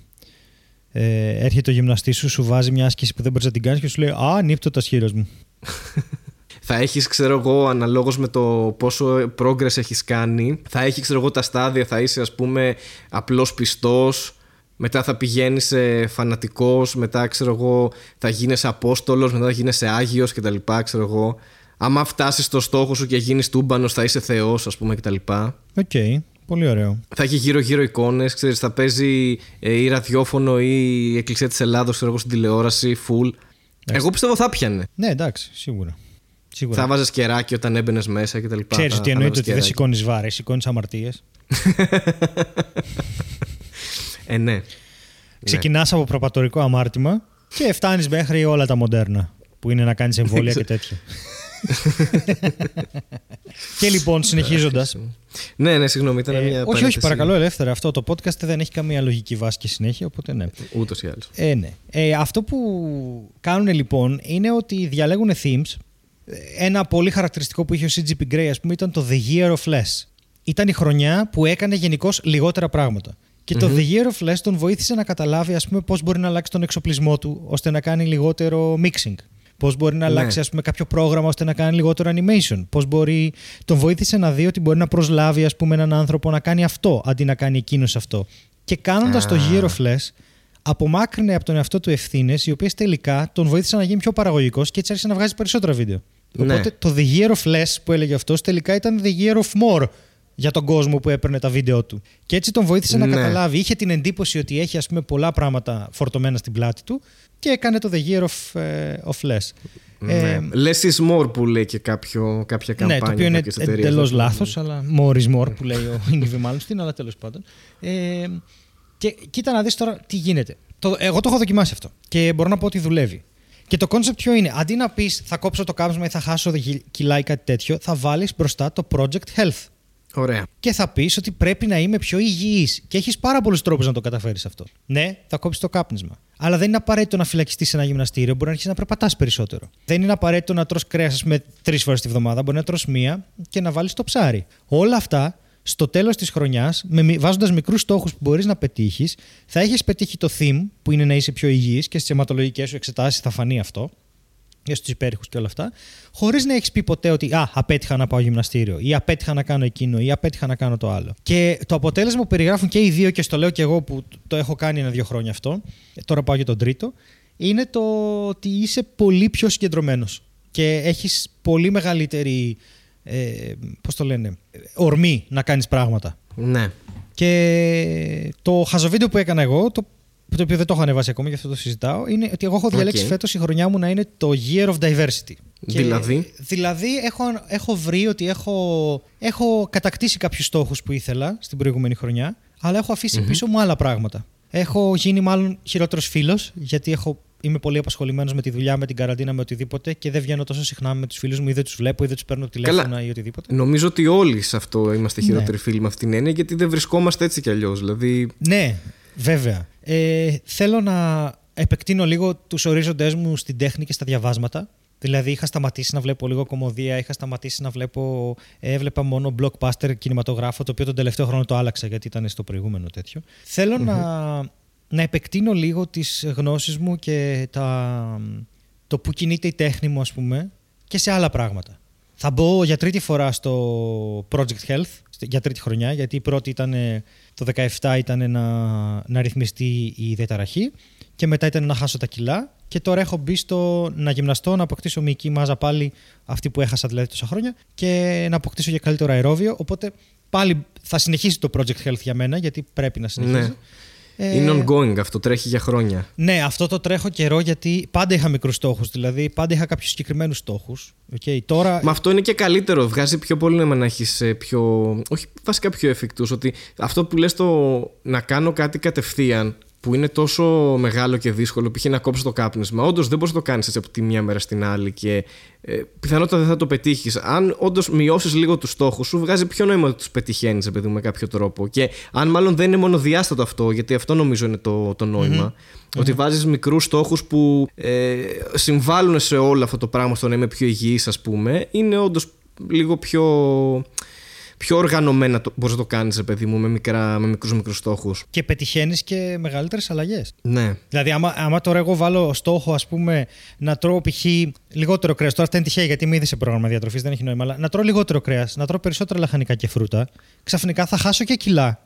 Ε, έρχεται ο γυμναστής σου, σου βάζει μια άσκηση που δεν μπορείς να την κάνεις και σου λέει Α, νύπτω τα σχήρα μου. Θα έχεις, ξέρω εγώ, αναλόγως με το πόσο progress έχεις κάνει, θα έχεις, ξέρω εγώ, τα στάδια. Θα είσαι, ας πούμε, απλός πιστός. Μετά θα πηγαίνεις φανατικός. Μετά, ξέρω εγώ, θα γίνεσαι απόστολος. Μετά θα γίνεσαι άγιος κτλ. Ξέρω εγώ. Άμα φτάσεις στο στόχο σου και γίνεις τούμπανος, θα είσαι θεός, ας πούμε, κτλ. Οκ, πολύ ωραίο. Θα έχει γύρω-γύρω εικόνες, ξέρεις, θα παίζει ε, ή ραδιόφωνο ή η Εκκλησία της Ελλάδος, ξέρω εγώ, στην τηλεόραση, full. Εγώ πιστεύω θα 'πιανε. Ναι, εντάξει, σίγουρα. σίγουρα. Θα βάζες κεράκι όταν έμπαινες μέσα κτλ. Ξέρεις Θα- ότι θα εννοείται βάζες ότι δεν κεράκι. σηκώνεις βάρη, σηκώνεις αμαρτίες. Ε, ναι. Ξεκινάς από προπατορικό αμάρτημα και φτάνεις μέχρι όλα τα μοντέρνα. Που είναι να κάνεις εμβόλια και τέτοια. Και λοιπόν, συνεχίζοντας. Ναι, ναι, συγγνώμη, ήταν μια. όχι, όχι, παρένθεση. παρακαλώ, ελεύθερα. Αυτό το podcast δεν έχει καμία λογική βάση και συνέχεια, οπότε ναι. Ούτως ή άλλως. Ε, ναι. Ε, αυτό που κάνουν λοιπόν είναι ότι διαλέγουν themes. Ένα πολύ χαρακτηριστικό που είχε ο CGP Grey, ας πούμε, ήταν το The Year of Less. Ήταν η χρονιά που έκανε γενικώς λιγότερα πράγματα. Και το The Year of Less τον βοήθησε να καταλάβει, ας πούμε, πώς μπορεί να αλλάξει τον εξοπλισμό του ώστε να κάνει λιγότερο mixing. Πώς μπορεί να αλλάξει, ας πούμε, κάποιο πρόγραμμα ώστε να κάνει λιγότερο animation; Πώς μπορεί... Τον βοήθησε να δει ότι μπορεί να προσλάβει, ας πούμε, έναν άνθρωπο να κάνει αυτό αντί να κάνει εκείνο αυτό. Και κάνοντας το Year of Less, απομάκρυνε από τον εαυτό του ευθύνες, οι οποίες τελικά τον βοήθησαν να γίνει πιο παραγωγικός και έτσι άρχισε να βγάζει περισσότερα βίντεο. Ναι. Οπότε το The Year of Less που έλεγε αυτός τελικά ήταν The Year of More για τον κόσμο που έπαιρνε τα βίντεο του. Και έτσι τον βοήθησε να Ναι. καταλάβει. Είχε την εντύπωση ότι έχει ας πούμε, πολλά πράγματα φορτωμένα στην πλάτη του και έκανε το The Year of, ε, of Less. Ναι. Ε, Less is more που λέει και κάποιο, κάποια καμπάνια. ναι, το οποίο είναι κάποιες εταιρείες, εντελώς ας πούμε. λάθος, αλλά more is more που λέει ο Ινγκβι Μάλμστιν, αλλά τέλος πάντων. Ε, και κοίτα να δεις τώρα τι γίνεται. Το, εγώ το έχω δοκιμάσει αυτό και μπορώ να πω ότι δουλεύει. Και το concept ποιο είναι, αντί να πεις θα κόψω το κάπνισμα ή θα χάσω δι- κιλά ή κάτι τέτοιο, θα βάλεις μπροστά το project health. Ωραία. Και θα πεις ότι πρέπει να είμαι πιο υγιής. Και έχεις πάρα πολλούς τρόπους να το καταφέρεις αυτό. Ναι, θα κόψεις το κάπνισμα. Αλλά δεν είναι απαραίτητο να φυλακιστείς σε ένα γυμναστήριο. Μπορεί να αρχίσεις να περπατάς περισσότερο. Δεν είναι απαραίτητο να τρως κρέας, ας πούμε, τρεις φορές τη βδομάδα. Μπορεί να τρως μία και να βάλεις το ψάρι. Όλα αυτά στο τέλος της χρονιάς, βάζοντας μικρούς στόχους που μπορείς να πετύχεις, θα έχεις πετύχει το theme που είναι να είσαι πιο υγιής και στις αιματολογικές σου εξετάσεις θα φανεί αυτό. Για στους υπέρηχους και όλα αυτά, χωρίς να έχεις πει ποτέ ότι Α, απέτυχα να πάω γυμναστήριο, ή απέτυχα να κάνω εκείνο, ή απέτυχα να κάνω το άλλο. Και το αποτέλεσμα που περιγράφουν και οι δύο, και στο λέω και εγώ που το έχω κάνει ένα-δύο χρόνια αυτό, τώρα πάω για τον τρίτο, είναι το ότι είσαι πολύ πιο συγκεντρωμένος και έχεις πολύ μεγαλύτερη. Ε, πώς το λένε, ορμή να κάνεις πράγματα. Ναι. Και το χαζοβίντεο που έκανα εγώ, το, το οποίο δεν το έχω ανεβάσει ακόμα, γι' αυτό το συζητάω, είναι ότι εγώ έχω διαλέξει Οκ. φέτος η χρονιά μου να είναι το Year of Diversity. Και Δηλαδή; Δηλαδή έχω, έχω βρει ότι έχω, έχω κατακτήσει κάποιους στόχους που ήθελα στην προηγούμενη χρονιά, αλλά έχω αφήσει πίσω μου άλλα πράγματα. Έχω γίνει μάλλον χειρότερος φίλος, γιατί έχω, είμαι πολύ απασχολημένος με τη δουλειά, με την καραντίνα, με οτιδήποτε και δεν βγαίνω τόσο συχνά με τους φίλους μου ή δεν τους βλέπω ή δεν τους παίρνω τηλέφωνα ή οτιδήποτε. Νομίζω ότι όλοι σε αυτό είμαστε Ναι. χειρότεροι φίλοι με αυτήν την έννοια, γιατί δεν βρισκόμαστε έτσι κι αλλιώς. Δηλαδή. Ναι, βέβαια. Ε, θέλω να επεκτείνω λίγο τους ορίζοντές μου στην τέχνη και στα διαβάσματα. Δηλαδή, είχα σταματήσει να βλέπω λίγο κομμωδία, είχα σταματήσει να βλέπω. Έβλεπα μόνο blockbuster κινηματογράφο, το οποίο τον τελευταίο χρόνο το άλλαξα γιατί ήταν στο προηγούμενο τέτοιο. Θέλω να, να επεκτείνω λίγο τις γνώσεις μου και τα, το που κινείται η τέχνη μου, ας πούμε, και σε άλλα πράγματα. Θα μπω για τρίτη φορά στο Project Health, για τρίτη χρονιά, γιατί η πρώτη ήταν ε, το 17 ήταν να, να ρυθμιστεί η διαταραχή και μετά ήταν να χάσω τα κιλά και τώρα έχω μπει στο να γυμναστώ, να αποκτήσω μυϊκή μάζα πάλι αυτή που έχασα δηλαδή τόσα χρόνια και να αποκτήσω και καλύτερο αερόβιο, οπότε πάλι θα συνεχίσει το Project Health για μένα γιατί πρέπει να συνεχίσει. Ναι. Ε, Είναι ongoing αυτό, τρέχει για χρόνια. ναι, αυτό το τρέχω καιρό γιατί πάντα είχα μικρούς στόχους. Δηλαδή, πάντα είχα κάποιους συγκεκριμένους στόχους. Okay, τώρα. Μα αυτό είναι και καλύτερο. Βγάζει πιο πολύ νόημα να έχεις πιο. Όχι βασικά πιο εφικτούς. Ότι αυτό που λες το να κάνω κάτι κατευθείαν που είναι τόσο μεγάλο και δύσκολο, π.χ. να κόψω το κάπνισμα. Όντως δεν μπορείς να το κάνεις έτσι από τη μία μέρα στην άλλη και ε, πιθανότατα δεν θα το πετύχεις. Αν όντως μειώσεις λίγο τους στόχους σου, βγάζει πιο νόημα ότι τους πετυχαίνεις, παιδί μου, με κάποιο τρόπο. Και αν μάλλον δεν είναι μονοδιάστατο αυτό, γιατί αυτό νομίζω είναι το, το νοημα Ότι βάζεις μικρούς στόχους που ε, συμβάλλουν σε όλο αυτό το πράγμα στο να είμαι πιο υγιής, ας πούμε, είναι όντως λίγο πιο πιο οργανωμένα το, μπορείς να το κάνεις, παιδί μου, με, μικρά, με μικρούς μικρούς στόχους. Και πετυχαίνεις και μεγαλύτερες αλλαγές. Ναι. Δηλαδή, άμα, άμα τώρα εγώ βάλω στόχο, ας πούμε, να τρώω π.χ. λιγότερο κρέας. Τώρα αυτά είναι τυχαία γιατί είμαι ήδη σε πρόγραμμα διατροφής, δεν έχει νόημα. Αλλά να τρώω λιγότερο κρέας, να τρώω περισσότερα λαχανικά και φρούτα, ξαφνικά θα χάσω και κιλά.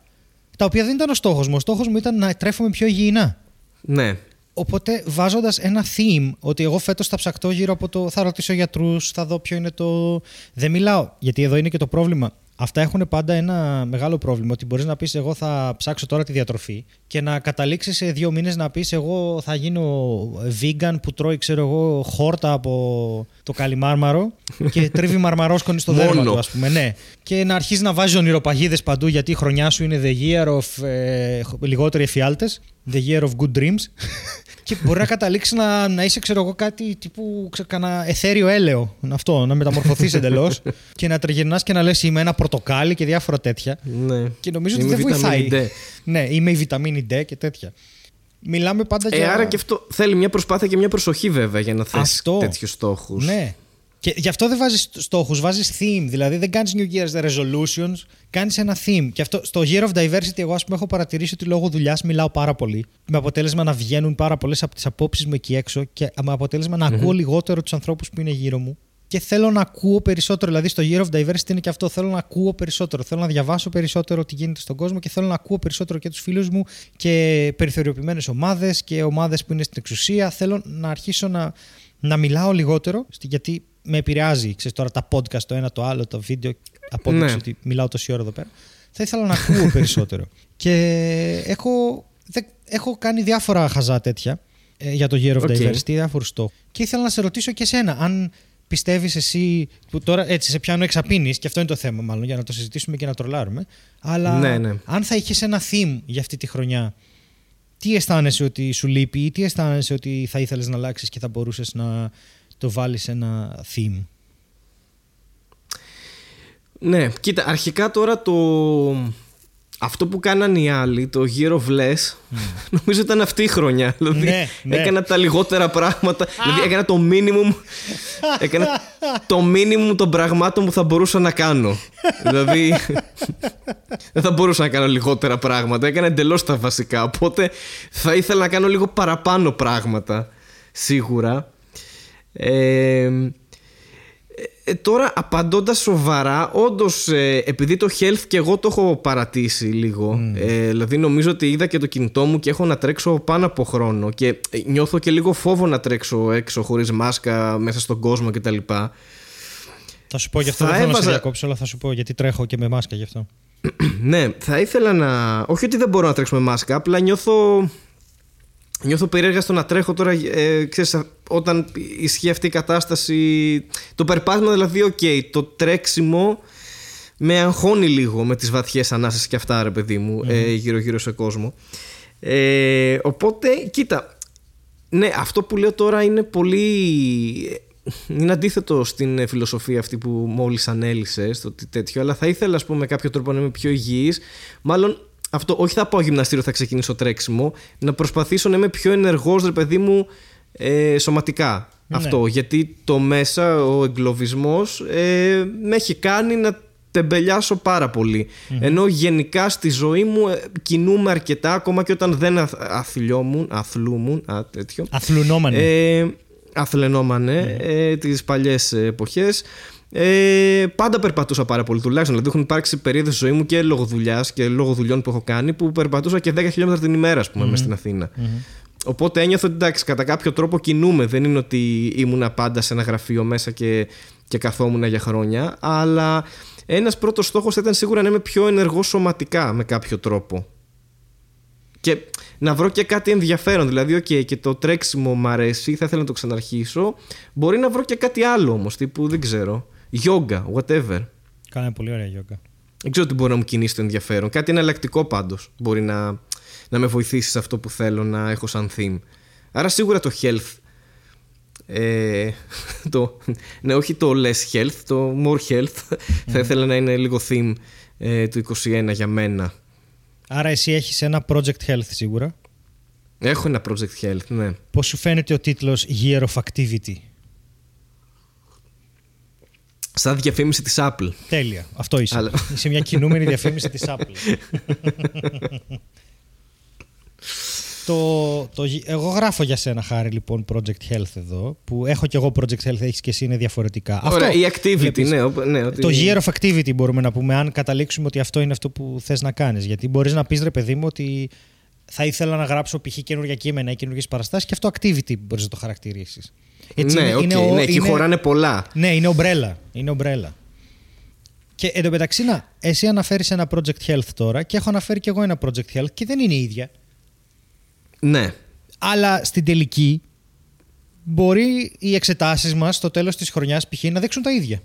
Τα οποία δεν ήταν ο στόχος μου. Ο στόχος μου ήταν να τρέφομαι πιο υγιεινά. Ναι. Οπότε βάζοντας ένα theme, ότι εγώ φέτος θα ψακτώ γύρω από το. θα ρωτήσω γιατρούς, θα δω ποιο είναι το. Δεν μιλάω, γιατί εδώ είναι και το πρόβλημα. Αυτά έχουν πάντα ένα μεγάλο πρόβλημα. Ότι μπορείς να πεις: Εγώ θα ψάξω τώρα τη διατροφή και να καταλήξεις σε δύο μήνες να πεις: Εγώ θα γίνω vegan που τρώει, ξέρω εγώ, χόρτα από το καλιμάρμαρο και τρίβει μαρμαρόσκονη στο δέρμα Μόνο. του, ας πούμε. Ναι. Και να αρχίσεις να βάζεις ονειροπαγίδες παντού γιατί η χρονιά σου είναι the year of ε, λιγότεροι εφιάλτες. The year of good dreams. και μπορεί να καταλήξει να, να είσαι, ξέρω εγώ, κάτι τύπου ξε- κανένα εθέριο έλαιο. Αυτό, να μεταμορφωθείς εντελώς και να τριγυρνάς και να λες: Είμαι ένα πορτοκάλι και διάφορα τέτοια. ναι. Και νομίζω ότι Είμαι δεν βοηθάει. βιταμίνη D. Ναι, είμαι η βιταμίνη D και τέτοια. Μιλάμε πάντα Ε, για. άρα και αυτό θέλει μια προσπάθεια και μια προσοχή βέβαια για να θες Αυτό. τέτοιους στόχους. Ναι. Και γι' αυτό δεν βάζεις στόχους, βάζεις theme. Δηλαδή δεν κάνεις New Year's resolutions, κάνεις ένα theme. Και αυτό στο Year of Diversity, εγώ ας πούμε, έχω παρατηρήσει ότι λόγω δουλειάς μιλάω πάρα πολύ. Με αποτέλεσμα να βγαίνουν πάρα πολλές από τις απόψεις μου εκεί έξω και με αποτέλεσμα να ακούω λιγότερο τους ανθρώπους που είναι γύρω μου. Και θέλω να ακούω περισσότερο. Δηλαδή στο Year of Diversity είναι και αυτό. Θέλω να ακούω περισσότερο. Θέλω να διαβάσω περισσότερο τι γίνεται στον κόσμο και θέλω να ακούω περισσότερο και τους φίλους μου και περιθωριοποιημένες ομάδες και ομάδες που είναι στην εξουσία. Θέλω να αρχίσω να, να μιλάω λιγότερο, στη- γιατί με επηρεάζει. Ξέρεις τώρα τα podcast το ένα το άλλο, το βίντεο. Απόδειξη Ναι. ότι μιλάω τόση ώρα εδώ πέρα. Θα ήθελα να ακούω περισσότερο. Και έχω, δεν- έχω κάνει διάφορα χαζά τέτοια ε, για το Year of Οκ. Diversity, διάφορους στόχους. Και ήθελα να σε ρωτήσω και εσένα, αν πιστεύεις εσύ. που τώρα έτσι σε πιάνω εξαπίνης, και αυτό είναι το θέμα, μάλλον, για να το συζητήσουμε και να τρολάρουμε. Αλλά Ναι, ναι. αν θα είχες ένα theme για αυτή τη χρονιά, τι αισθάνεσαι ότι σου λείπει ή τι αισθάνεσαι ότι θα ήθελες να αλλάξεις και θα μπορούσες να το βάλεις ένα theme. Ναι, κοίτα, αρχικά τώρα το. Αυτό που κάναν οι άλλοι, το Year of Less, νομίζω ήταν αυτή η χρονιά. Δηλαδή Ναι, ναι. έκανα τα λιγότερα πράγματα. δηλαδή έκανα το minimum. έκανα το minimum των πραγμάτων που θα μπορούσα να κάνω. δηλαδή. δεν θα μπορούσα να κάνω λιγότερα πράγματα. Έκανα εντελώς τα βασικά. Οπότε θα ήθελα να κάνω λίγο παραπάνω πράγματα. Σίγουρα. Ε, ε, τώρα απαντώντας σοβαρά, όντως ε, επειδή το health και εγώ το έχω παρατήσει λίγο. Ε, δηλαδή νομίζω ότι είδα και το κινητό μου και έχω να τρέξω πάνω από χρόνο. Και ε, νιώθω και λίγο φόβο να τρέξω έξω χωρίς μάσκα μέσα στον κόσμο κτλ. Θα σου πω γι' αυτό, Θα δεν θέλω να σε έβαζα- διακόψω, αλλά θα σου πω γιατί τρέχω και με μάσκα γι' αυτό. ναι, θα ήθελα να. Όχι ότι δεν μπορώ να τρέξω με μάσκα, απλά νιώθω. Νιώθω περίεργα στο να τρέχω τώρα. Ε, ξέρεις, α- όταν ισχύει αυτή η κατάσταση. Το περπάτημα δηλαδή, οκ. το τρέξιμο με αγχώνει λίγο με τις βαθιές ανάσες και αυτά, ρε παιδί μου, ε, γύρω-γύρω σε κόσμο. Ε, οπότε, κοίτα. Ναι, αυτό που λέω τώρα είναι πολύ. Είναι αντίθετο στην ε, φιλοσοφία αυτή που μόλις ανέλησες το ότι τέτοιο, αλλά θα ήθελα, ας πούμε, με κάποιο τρόπο να είμαι πιο υγιής. Μάλλον αυτό, όχι θα πάω γυμναστήριο, θα ξεκινήσω τρέξιμο, να προσπαθήσω να είμαι πιο ενεργός, ρε παιδί μου, ε, σωματικά. Ναι. Αυτό, γιατί το μέσα, ο εγκλωβισμός, ε, με έχει κάνει να τεμπελιάσω πάρα πολύ. Ενώ γενικά στη ζωή μου ε, κινούμαι αρκετά, ακόμα και όταν δεν αθ, αθλιόμουν, αθλούμουν, α, τέτοιο. Αθλουνόμανε. Ε, αθλενόμανε ε, τις παλιές εποχές ε, πάντα περπατούσα πάρα πολύ τουλάχιστον δηλαδή έχουν υπάρξει περίοδες στη ζωή μου και λόγω δουλειάς και λόγω δουλειών που έχω κάνει που περπατούσα και 10 χιλιόμετρα την ημέρα ας πούμε μες στην αθηνα οπότε ένιωθω ότι εντάξει κατά κάποιο τρόπο κινούμε δεν είναι ότι ήμουνα πάντα σε ένα γραφείο μέσα και, και καθόμουν για χρόνια αλλά ένας πρώτος στόχος θα ήταν σίγουρα να είμαι πιο ενεργός σωματικά με κάποιο τρόπο και να βρω και κάτι ενδιαφέρον. Δηλαδή, οκ, και το τρέξιμο μου αρέσει, θα ήθελα να το ξαναρχίσω. Μπορεί να βρω και κάτι άλλο όμως, τύπου δεν ξέρω. Yoga, whatever. Κάνε πολύ ωραία yoga. Δεν ξέρω τι μπορεί να μου κινήσει το ενδιαφέρον. Κάτι εναλλακτικό πάντως μπορεί να, να με βοηθήσει σε αυτό που θέλω να έχω σαν theme. Άρα σίγουρα το health. Ε, το, ναι, όχι το less health, το more health. Θα ήθελα να είναι λίγο theme ε, του 21 για μένα. Άρα εσύ έχεις ένα project health σίγουρα; Έχω ένα project health, ναι. Πώς σου φαίνεται ο τίτλος Year of Activity; Σαν διαφήμιση της Apple. Τέλεια. Αυτό είσαι. Αλλά- Είσαι μια κινούμενη διαφήμιση της Apple. το, το, γι- εγώ γράφω για σένα, Χάρη, λοιπόν, Project Health εδώ, που έχω κι εγώ Project Health, έχεις και εσύ, είναι διαφορετικά. Ωραία, Αυτό η activity, βλέπεις. ναι, ο- ναι, ότι- Το year of activity μπορούμε να πούμε, αν καταλήξουμε ότι αυτό είναι αυτό που θες να κάνεις. Γιατί μπορείς να πεις, ρε παιδί μου, ότι θα ήθελα να γράψω π.χ. καινούργια κείμενα ή καινούργιες παραστάσεις και αυτό activity μπορείς να το χαρακτηρίσεις. ναι, οκ, ο- ναι, εκεί χωράνε πολλά. ναι, είναι ομπρέλα. Είναι ομπρέλα. Και εντωμεταξύ, να, εσύ αναφέρεις ένα project health τώρα και έχω αναφέρει κι εγώ ένα project health και δεν είναι ίδια. Ναι. Αλλά στην τελική μπορεί οι εξετάσεις μας στο τέλος της χρονιάς π.χ. να δείξουν τα ίδια.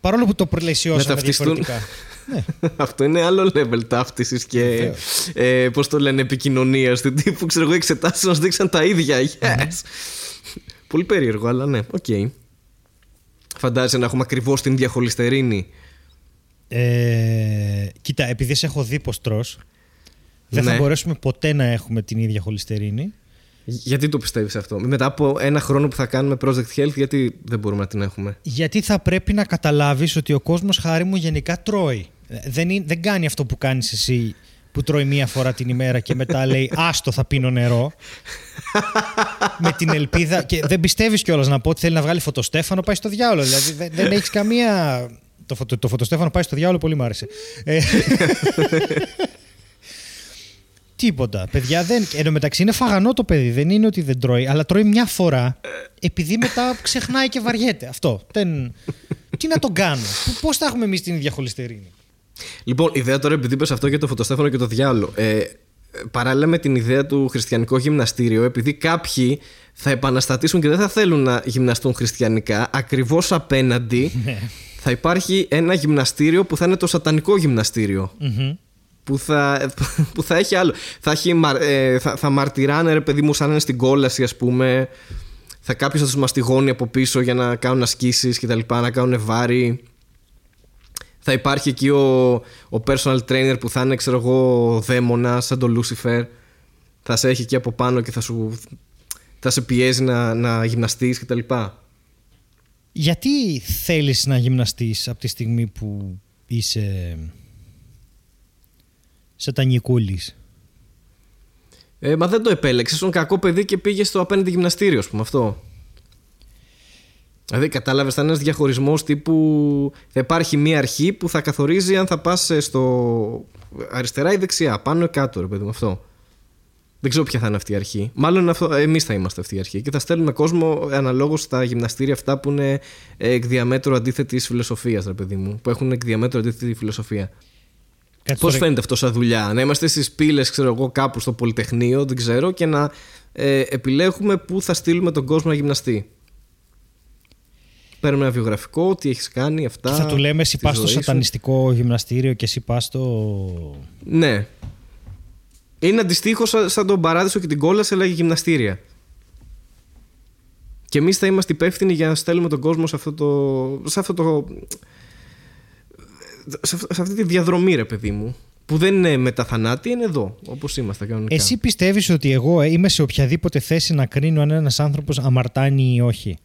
Παρόλο που το πλαισιώσαμε ταυτιστούν. διαφορετικά. ναι. Αυτό είναι άλλο level ταύτισης και ε, πώς το λένε, επικοινωνίας του τύπου. Ξέρω εγώ, οι εξετάσεις μάς δείξαν τα ίδια. Yes. Πολύ περίεργο, αλλά ναι, οκ. Φαντάζεσαι να έχουμε ακριβώς την ίδια χοληστερίνη. Ε, κοίτα, επειδή σε έχω δει πώς τρως, δεν θα Ναι. μπορέσουμε ποτέ να έχουμε την ίδια χοληστερίνη. Γιατί το πιστεύεις αυτό, Μετά από ένα χρόνο που θα κάνουμε Project Health, γιατί δεν μπορούμε να την έχουμε; Γιατί θα πρέπει να καταλάβεις ότι ο κόσμος χάρη μου γενικά τρώει. Ε, Δεν, είναι- δεν κάνει αυτό που κάνεις εσύ που τρώει μία φορά την ημέρα και μετά λέει άστο θα πίνω νερό με την ελπίδα και δεν πιστεύεις κιόλας να πω ότι θέλει να βγάλει φωτοστέφανο πάει στο διάολο δηλαδή δεν, δεν έχεις καμία το, φωτο, το φωτοστέφανο πάει στο διάολο πολύ μ' άρεσε ε, Τίποτα. Παιδιά δεν. Εν τω μεταξύ είναι φαγανό το παιδί. Δεν είναι ότι δεν τρώει, αλλά τρώει μια φορά επειδή μετά ξεχνάει και βαριέται. Αυτό. Δεν... Τι να τον κάνω; Πώς θα έχουμε εμείς την ίδια χολυστερίνη; Λοιπόν, ιδέα τώρα επειδή είπες αυτό για το φωτοστέφανο και το διάολο. Ε, παράλληλα με την ιδέα του χριστιανικό γυμναστήριο, επειδή κάποιοι θα επαναστατήσουν και δεν θα θέλουν να γυμναστούν χριστιανικά, ακριβώς απέναντι θα υπάρχει ένα γυμναστήριο που θα είναι το σατανικό γυμναστήριο. Που θα, που θα έχει άλλο. Θα, έχει, μαρ- ε, θα, θα μαρτυράνε ρε παιδί μου σαν να είναι στην κόλαση ας πούμε. Θα κάποιος θα τους μαστιγώνει από πίσω για να κάνουν ασκήσεις και τα λοιπά, να κάνουν βάρη. Θα υπάρχει εκεί ο, ο personal trainer που θα είναι ξέρω εγώ δαίμονας σαν τον Lucifer. Θα σε έχει εκεί από πάνω και θα σου θα σε πιέζει να, να γυμναστείς και τα λοιπά. Γιατί θέλεις να γυμναστείς από τη στιγμή που είσαι σατανικούλης; Ε, μα δεν το επέλεξες. Ήσουν κακό παιδί και πήγες στο απέναντι γυμναστήριο, ας πούμε αυτό. Δηλαδή, κατάλαβες, θα είναι ένας διαχωρισμός τύπου. Θα υπάρχει μία αρχή που θα καθορίζει αν θα πας στο αριστερά ή δεξιά, πάνω ή κάτω, ρε παιδί μου, αυτό. Δεν ξέρω ποια θα είναι αυτή η αρχή. Μάλλον εμείς θα είμαστε αυτή η αρχή. Και θα στέλνουμε κόσμο αναλόγως στα γυμναστήρια αυτά που είναι εκ διαμέτρου αντίθετης φιλοσοφίας, ρε παιδί μου. Που έχουν εκ διαμέτρου αντίθετη φιλοσοφία. Πώς φαίνεται αυτό σαν δουλειά, να είμαστε στις πύλες, ξέρω εγώ, κάπου στο Πολυτεχνείο, δεν ξέρω, και να ε, επιλέγουμε πού θα στείλουμε τον κόσμο να γυμναστεί. Παίρνουμε ένα βιογραφικό, τι έχεις κάνει, αυτά. θα του λέμε, εσύ πας στο σατανιστικό γυμναστήριο και εσύ πας στο. Ναι. Είναι αντιστοίχως σαν τον παράδεισο και την κόλαση, αλλά για γυμναστήρια. Και εμείς θα είμαστε υπεύθυνοι για να στέλνουμε τον κόσμο σε αυτό το. σε αυτό το. σε αυτή τη διαδρομή, ρε παιδί μου. Που δεν είναι μετά θανάτη, είναι εδώ, όπως είμαστε κανονικά. Εσύ πιστεύεις ότι εγώ είμαι σε οποιαδήποτε θέση να κρίνω αν ένας άνθρωπος αμαρτάνει ή όχι;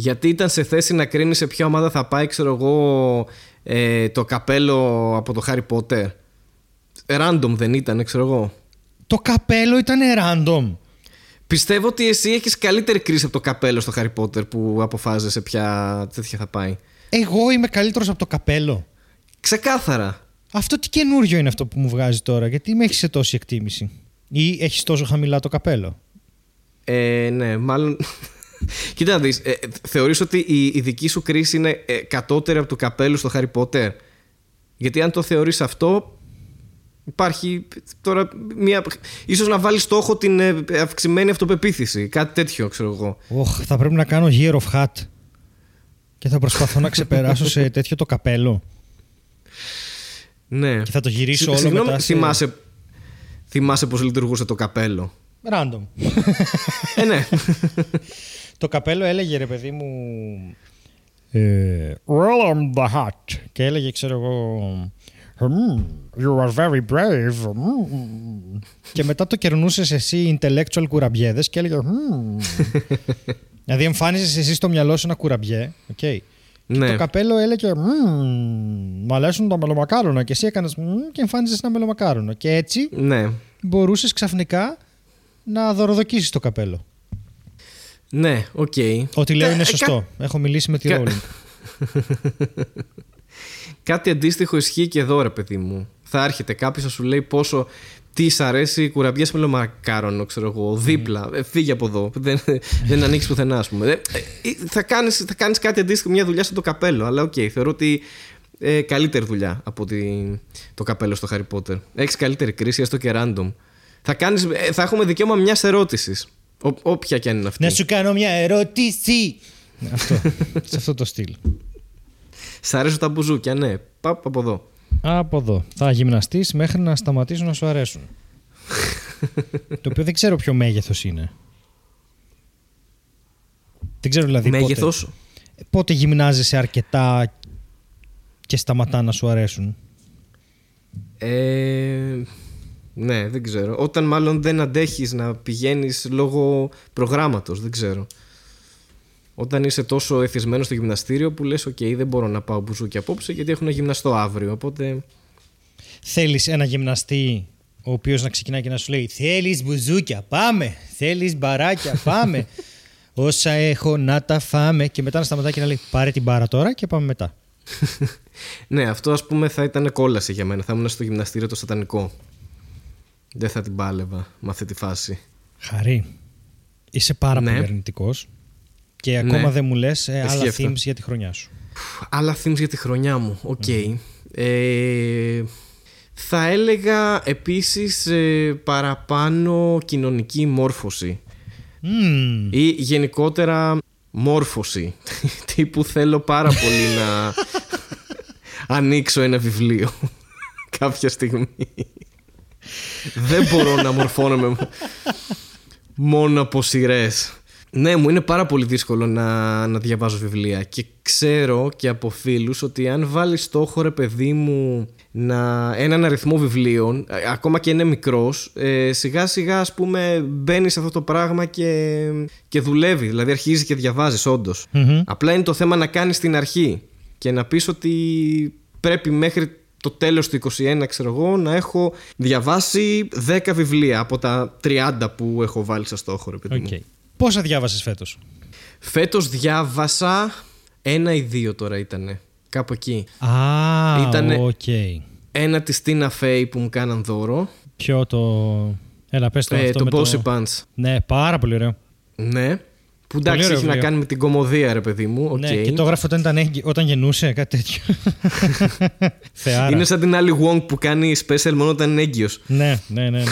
Γιατί ήταν σε θέση να κρίνει σε ποια ομάδα θα πάει, ξέρω εγώ, ε, το καπέλο από το Harry Potter. Random δεν ήταν, ξέρω εγώ. Το καπέλο ήταν random. Πιστεύω ότι εσύ έχεις καλύτερη κρίση από το καπέλο στο Harry Potter που αποφάσισε ποια τέτοια θα πάει. Εγώ είμαι καλύτερος από το καπέλο. Ξεκάθαρα. Αυτό τι καινούριο είναι αυτό που μου βγάζει τώρα, γιατί με έχεις σε τόση εκτίμηση. Ή έχεις τόσο χαμηλά το καπέλο; Ε, ναι, μάλλον. Κοίτα να δεις, ε, θεωρείς ότι η, η δική σου κρίση είναι ε, κατώτερη από το καπέλο στο Harry Potter; Γιατί αν το θεωρείς αυτό, Υπάρχει τώρα μια. ίσως να βάλεις στόχο την ε, αυξημένη αυτοπεποίθηση. Κάτι τέτοιο, ξέρω εγώ. Oh, θα πρέπει να κάνω year of hat. Και θα προσπαθώ να ξεπεράσω σε τέτοιο το καπέλο. Ναι. Και θα το γυρίσω όλο μετά σε... θυμάσαι, θυμάσαι πώς λειτουργούσε το καπέλο; Random. ε, ναι. το καπέλο έλεγε ρε παιδί μου... Ε, well on the hat. Και έλεγε ξέρω εγώ... Mm, you are very brave. Mm. Και μετά το κερνούσες εσύ intellectual κουραμπιέδες και έλεγε. Mm. δηλαδή εμφάνιζες εσύ στο μυαλό σου ένα κουραμπιέ. Okay. Ναι. Και το καπέλο έλεγε Μ' αρέσουν τα μελομακάρονα. Και εσύ έκανες και εμφάνιζες ένα μελομακάρονο. Και έτσι ναι. μπορούσες ξαφνικά να δωροδοκήσεις το καπέλο. Ναι, οκ. Okay. Ό,τι λέω είναι σωστό. Έχω μιλήσει με τη Ρόλινγκ. Κάτι αντίστοιχο ισχύει και εδώ, ρε παιδί μου. Θα έρχεται κάποιος να σου λέει πόσο. Τι σ' αρέσει, κουραμπιές μελομακάρονο, ξέρω εγώ, δίπλα. Ε, φύγε από εδώ. Δεν, δεν ανοίξεις πουθενά, ας πούμε. Ε, ε, θα κάνεις θα κάνεις κάτι αντίστοιχο, μια δουλειά στο καπέλο. Αλλά OK, okay, θεωρώ ότι ε, καλύτερη δουλειά από το καπέλο στο Harry Potter. Έχεις καλύτερη κρίση, έστω και random. Θα, κάνεις, ε, θα έχουμε δικαίωμα μιας ερώτησης. Όποια και αν είναι αυτή. Να σου κάνω μια ερώτηση. αυτό, σε αυτό το στυλ. Σ' αρέσουν τα μπουζούκια, ναι. Πάω από εδώ. Από εδώ. Θα γυμναστείς μέχρι να σταματήσουν να σου αρέσουν. το οποίο δεν ξέρω ποιο μέγεθος είναι. Δεν ξέρω δηλαδή μέγεθος; πότε, πότε γυμνάζεσαι αρκετά και σταματά να σου αρέσουν. Ε, ναι, δεν ξέρω. Όταν μάλλον δεν αντέχεις να πηγαίνεις λόγω προγράμματος, δεν ξέρω. Όταν είσαι τόσο εθισμένος στο γυμναστήριο που λες «ΟΚ, δεν μπορώ να πάω μπουζούκι απόψε γιατί έχω να γυμναστώ αύριο». Οπότε... Θέλεις ένα γυμναστή ο οποίος να ξεκινάει και να σου λέει «Θέλεις μπουζούκια, πάμε! Θέλεις μπαράκια, πάμε! Όσα έχω να τα φάμε» και μετά να σταματάει και να λέει «Πάρε την μπάρα τώρα και πάμε μετά». ναι, αυτό ας πούμε θα ήταν κόλαση για μένα. Θα ήμουν στο γυμναστήριο το σατανικό. Δεν θα την πάλευα με αυτή τη φάση. Χαρή. Είσαι πάρα ναι. πολύ αρνητικός. Και ακόμα ναι. δεν μου λες ε, άλλα themes για τη χρονιά σου. Άλλα themes για τη χρονιά μου. OK. Okay. Ε, θα έλεγα επίσης ε, παραπάνω κοινωνική μόρφωση. Mm. Ή γενικότερα μόρφωση. Τύπου θέλω πάρα πολύ να ανοίξω ένα βιβλίο κάποια στιγμή. Δεν μπορώ να μορφώνομαι μόνο από σειρές. Ναι, μου είναι πάρα πολύ δύσκολο να, να διαβάζω βιβλία και ξέρω και από φίλους ότι αν βάλεις στόχο ρε παιδί μου να, έναν αριθμό βιβλίων, ακόμα και είναι μικρός, ε, σιγά σιγά ας πούμε μπαίνεις σε αυτό το πράγμα και, και δουλεύεις. Δηλαδή αρχίζεις και διαβάζεις όντως. Απλά είναι το θέμα να κάνεις την αρχή και να πεις ότι πρέπει μέχρι το τέλος του 21 ξέρω εγώ να έχω διαβάσει 10 βιβλία από τα 30 που έχω βάλει στο στόχο ρε παιδί μου. Πόσα διάβασες φέτος; Φέτος διάβασα ένα ή δύο τώρα ήτανε. Κάπου εκεί. Α, Ήτανε- οκ. Ένα της Tina Fey που μου κάναν δώρο. Ποιο το... Έλα, πες το Ε, αυτό το με Bossypants. Ναι, πάρα πολύ ωραίο. Ναι. Που εντάξει ωραίο έχει να βιβλίο. κάνει με την κωμωδία ρε παιδί μου. Οκ. Ναι, και το έγραφε όταν, ήταν, έγκυ- όταν γεννούσε, κάτι τέτοιο. Θεάρα. Είναι σαν την άλλη Wong που κάνει special μόνο όταν είναι έγκυος. Ναι, ναι, ναι.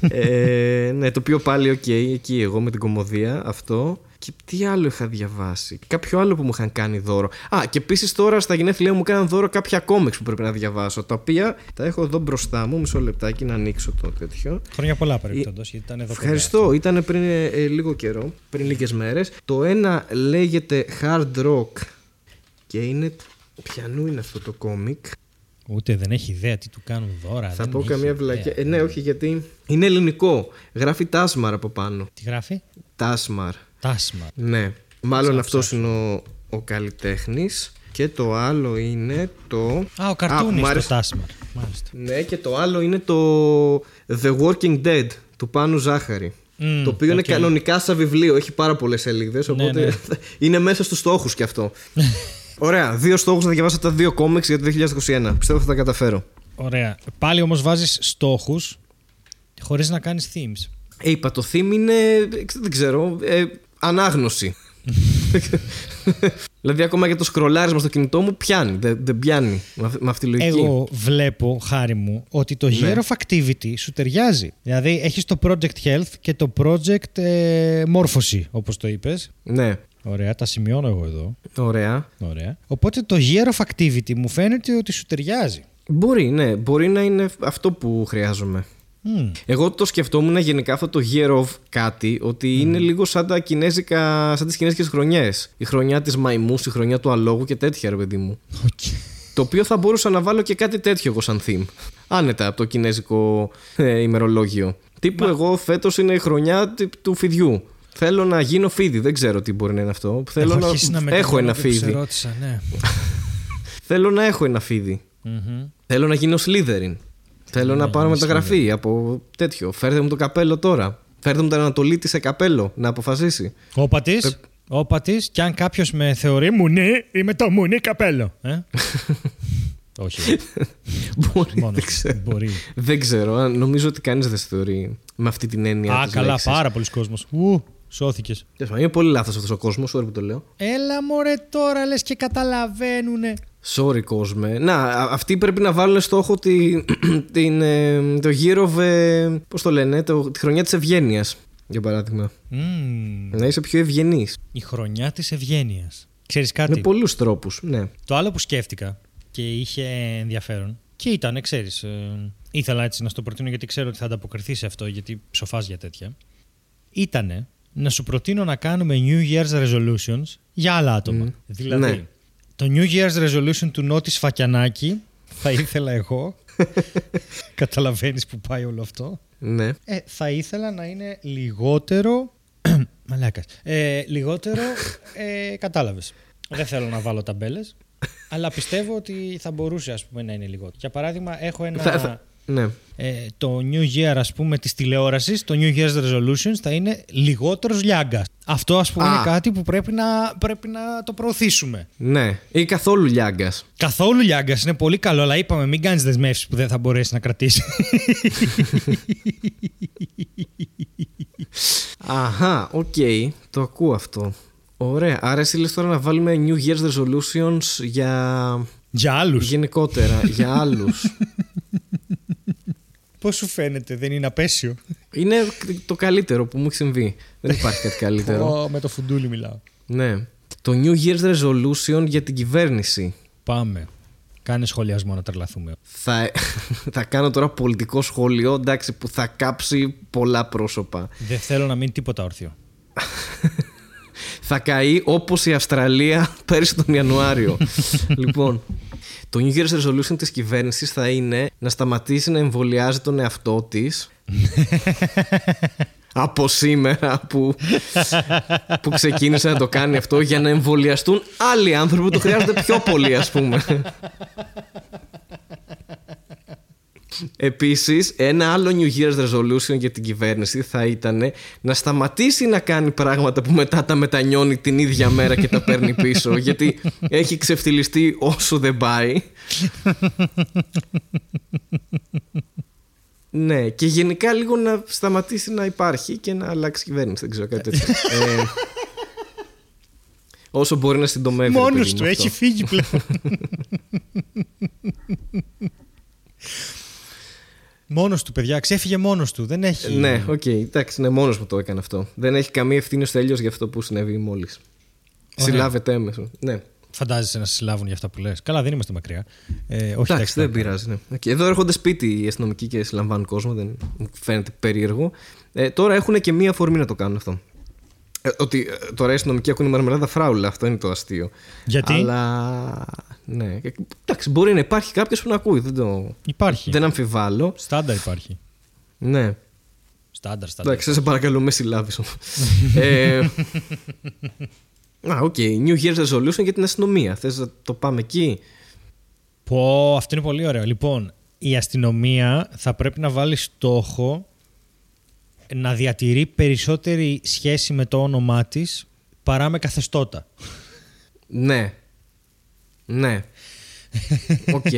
ναι. ε, ναι, το οποίο πάλι οκ, εκεί εγώ με την κωμωδία αυτό. Και τι άλλο είχα διαβάσει; Κάποιο άλλο που μου είχαν κάνει δώρο. Α, και επίσης τώρα στα γενέθλιά μου κάναν δώρο κάποια κόμιξ που πρέπει να διαβάσω. Τα οποία τα έχω εδώ μπροστά μου. Μισό λεπτάκι να ανοίξω το τέτοιο. Χρόνια πολλά παρεμπιπτόντως, γιατί ήταν εδώ Ευχαριστώ. Ήταν πριν ε, ε, λίγο καιρό, πριν λίγες μέρες. Το ένα λέγεται Hard Rock και είναι. Ποιανού είναι αυτό το κόμικ; Ούτε δεν έχει ιδέα τι του κάνουν δώρα. Θα δεν πω έχει καμία ιδέα. βλακία. Ε, ναι, όχι, γιατί είναι ελληνικό. Γράφει Τάσμαρ από πάνω. Τι γράφει; Τάσμαρ. Τάσμα. Ναι. Μάλλον αυτός είναι ο, ο καλλιτέχνης. Και το άλλο είναι το. Α, ο που καρτούνι μ' στο άρεσε- Τάσμαρ. Μάλιστα. Ναι, και το άλλο είναι το The Working Dead του Πάνου Ζάχαρη. Μμ, το οποίο είναι οκ. Ναι, κανονικά σαν βιβλίο, έχει πάρα πολλές σελίδες. Οπότε ναι. είναι μέσα στους στόχους κι αυτό. Ωραία. Δύο στόχους να διαβάσω τα δύο κόμιξ για το 2021. Πιστεύω θα τα καταφέρω. Ωραία. Πάλι όμως βάζεις στόχους χωρίς να κάνεις themes. Ε, είπα, το theme είναι. Δεν ξέρω. Ε, ανάγνωση. δηλαδή, ακόμα και το σκρολάρισμα στο κινητό μου πιάνει. Δεν, δεν πιάνει με αυ- με αυτή τη λογική. Εγώ βλέπω, χάρη μου, ότι το Ναι. Year of Activity σου ταιριάζει. Δηλαδή, έχεις το Project Health και το Project ε, Μόρφωση, όπως το είπες. Ναι. Ωραία, τα σημειώνω εγώ εδώ. Ωραία. Ωραία. Οπότε το Year of Activity μου φαίνεται ότι σου ταιριάζει. Μπορεί, ναι. Μπορεί να είναι αυτό που χρειάζομαι. Μμ. Εγώ το σκεφτόμουν γενικά αυτό το year of κάτι, ότι είναι λίγο σαν τα κινέζικα, σαν τις κινέζικες χρονιές. Η χρονιά της μαϊμούς, η χρονιά του αλόγου και τέτοια ρε παιδί μου. Οκ. Το οποίο θα μπορούσα να βάλω και κάτι τέτοιο εγώ σαν theme. Άνετα από το κινέζικο ε, ημερολόγιο. Τύπου εγώ φέτος είναι η χρονιά τυ- του φιδιού. Θέλω να γίνω φίδι, δεν ξέρω τι μπορεί να είναι αυτό. Θέλω Έχω να, αρχίσει να έχω μετανιώνω ένα και που σε φίδι. ρώτησα, ναι. Θέλω να έχω ένα φίδι. Μμμ. Θέλω να γίνω Slytherin. Θέλω να πάρω γίνεις μεταγραφή από τέτοιο. Φέρτε μου το καπέλο τώρα. Φέρτε μου τον Ανατολίτη σε καπέλο να αποφασίσει. Όπα τη. Όπα τη. Και αν κάποιος με θεωρεί μουνί, είμαι το μουνί καπέλο. Ε; Όχι. Μπορεί, Μόνος δεν ξέρω. μπορεί. Δεν ξέρω. α, Νομίζω ότι κανείς δεν σε θεωρεί με αυτή την έννοια. Α, της καλά, λέξης. πάρα πολλοί κόσμος. Ου, σώθηκες. Τέλος πάντων, Είναι πολύ λάθος αυτός ο κόσμος, sorry που το λέω. Έλα μωρέ τώρα λες και καταλαβαίνουνε. Sorry, κόσμε. Να, α- αυτοί πρέπει να βάλουν στόχο τη, την, ε, το γύρο. Πώς το λένε, το, τη χρονιά της ευγένειας. Για παράδειγμα. Μμμ, Να είσαι πιο ευγενής. η χρονιά της ευγένειας. Ξέρεις κάτι, Με πολλούς τρόπους. Ναι. το άλλο που σκέφτηκα και είχε ενδιαφέρον και ήταν, ξέρεις, ε, ήθελα έτσι να στο προτείνω γιατί ξέρω ότι θα ανταποκριθεί σε αυτό γιατί ψοφάς για τέτοια. Ήτανε να σου προτείνω να κάνουμε New Year's Resolutions για άλλα άτομα. Δηλαδή, Ναι. Το New Year's Resolution του Νότι Φακιανάκη θα ήθελα εγώ. Καταλαβαίνεις που πάει όλο αυτό. Ναι. Ε, θα ήθελα να είναι λιγότερο. Μαλάκας. Ε, λιγότερο. Ε, Κατάλαβες. Δεν θέλω να βάλω ταμπέλες. αλλά πιστεύω ότι θα μπορούσε ας πούμε, να είναι λιγότερο. Για παράδειγμα, έχω ένα. Θα- θα- ναι. Ε, το New Year, ας πούμε, της τηλεόρασης, το New Year's Resolutions θα είναι λιγότερος Λιάγκας. Αυτό, ας πούμε, Α. είναι κάτι που πρέπει να, πρέπει να το προωθήσουμε. Ναι. Ή καθόλου Λιάγκας. Καθόλου Λιάγκας είναι πολύ καλό, αλλά είπαμε μην κάνεις δεσμεύσεις που δεν θα μπορέσει να κρατήσει. Αχά, οκ. Το ακούω αυτό. Ωραία. Άρα εσύ λες τώρα να βάλουμε New Year's Resolutions για Για άλλους. γενικότερα, για άλλους. Πώς σου φαίνεται, δεν είναι απέσιο; Είναι το καλύτερο που μου έχει συμβεί. Δεν υπάρχει κάτι καλύτερο. Εγώ με το φουντούλι μιλάω. ναι. Το New Year's Resolution για την κυβέρνηση. Πάμε. Κάνε σχολιασμό να τρελαθούμε. Θα, θα κάνω τώρα πολιτικό σχόλιο, εντάξει, που θα κάψει πολλά πρόσωπα. Δεν θέλω να μείνει τίποτα όρθιο. θα καεί όπως η Αυστραλία πέρυσι τον Ιανουάριο. λοιπόν, το New Year's Resolution της κυβέρνησης θα είναι να σταματήσει να εμβολιάζει τον εαυτό της από σήμερα που, που ξεκίνησε να το κάνει αυτό για να εμβολιαστούν άλλοι άνθρωποι που το χρειάζονται πιο πολύ ας πούμε. Επίσης, ένα άλλο New Year's resolution για την κυβέρνηση θα ήταν να σταματήσει να κάνει πράγματα που μετά τα μετανιώνει την ίδια μέρα και τα παίρνει πίσω. γιατί έχει ξεφτυλιστεί όσο δεν πάει. Ναι, και γενικά λίγο να σταματήσει να υπάρχει και να αλλάξει κυβέρνηση. Δεν ξέρω κάτι τέτοιο. ε, όσο μπορεί να συντομεύει. ρε Μόνος παιδί μου του, αυτό. έχει φύγει πλέον. Μόνος του, παιδιά, ξέφυγε μόνος του. Δεν έχει. Ναι, οκ, εντάξει, ναι, μόνος μου το έκανε αυτό. Δεν έχει καμία ευθύνη ο Στέλιος για αυτό που συνέβη μόλις. Ωραία. Συλλάβεται έμεσο. Ναι. Φαντάζεσαι να σε συλλάβουν για αυτά που λες. Καλά, δεν είμαστε μακριά. Ε, όχι, Εντάξει, δεν θα- πειράζει. Ναι. Οκ, Εδώ έρχονται σπίτι οι αστυνομικοί και συλλαμβάνουν κόσμο. Δεν μου φαίνεται περίεργο. Ε, τώρα έχουν και μία αφορμή να το κάνουν αυτό. Ε, ότι ε, τώρα οι αστυνομικοί έχουν η μαρμελάδα φράουλα. Αυτό είναι το αστείο. Γιατί; Αλλά. Ναι. Ε, Εντάξει, μπορεί να υπάρχει κάποιος που να ακούει. Δεν, το... Υπάρχει. δεν αμφιβάλλω. Στάνταρ υπάρχει. Ναι. Στάνταρ, στάνταρ. Εντάξει, σε παρακαλώ, με συλλάβεις ε, Α, OK. New Year's Resolution για την αστυνομία. Θες να το πάμε εκεί; Πω, αυτό είναι πολύ ωραίο. Λοιπόν, η αστυνομία θα πρέπει να βάλει στόχο να διατηρεί περισσότερη σχέση με το όνομά της παρά με καθεστώτα. Ναι. Ναι. Οκ.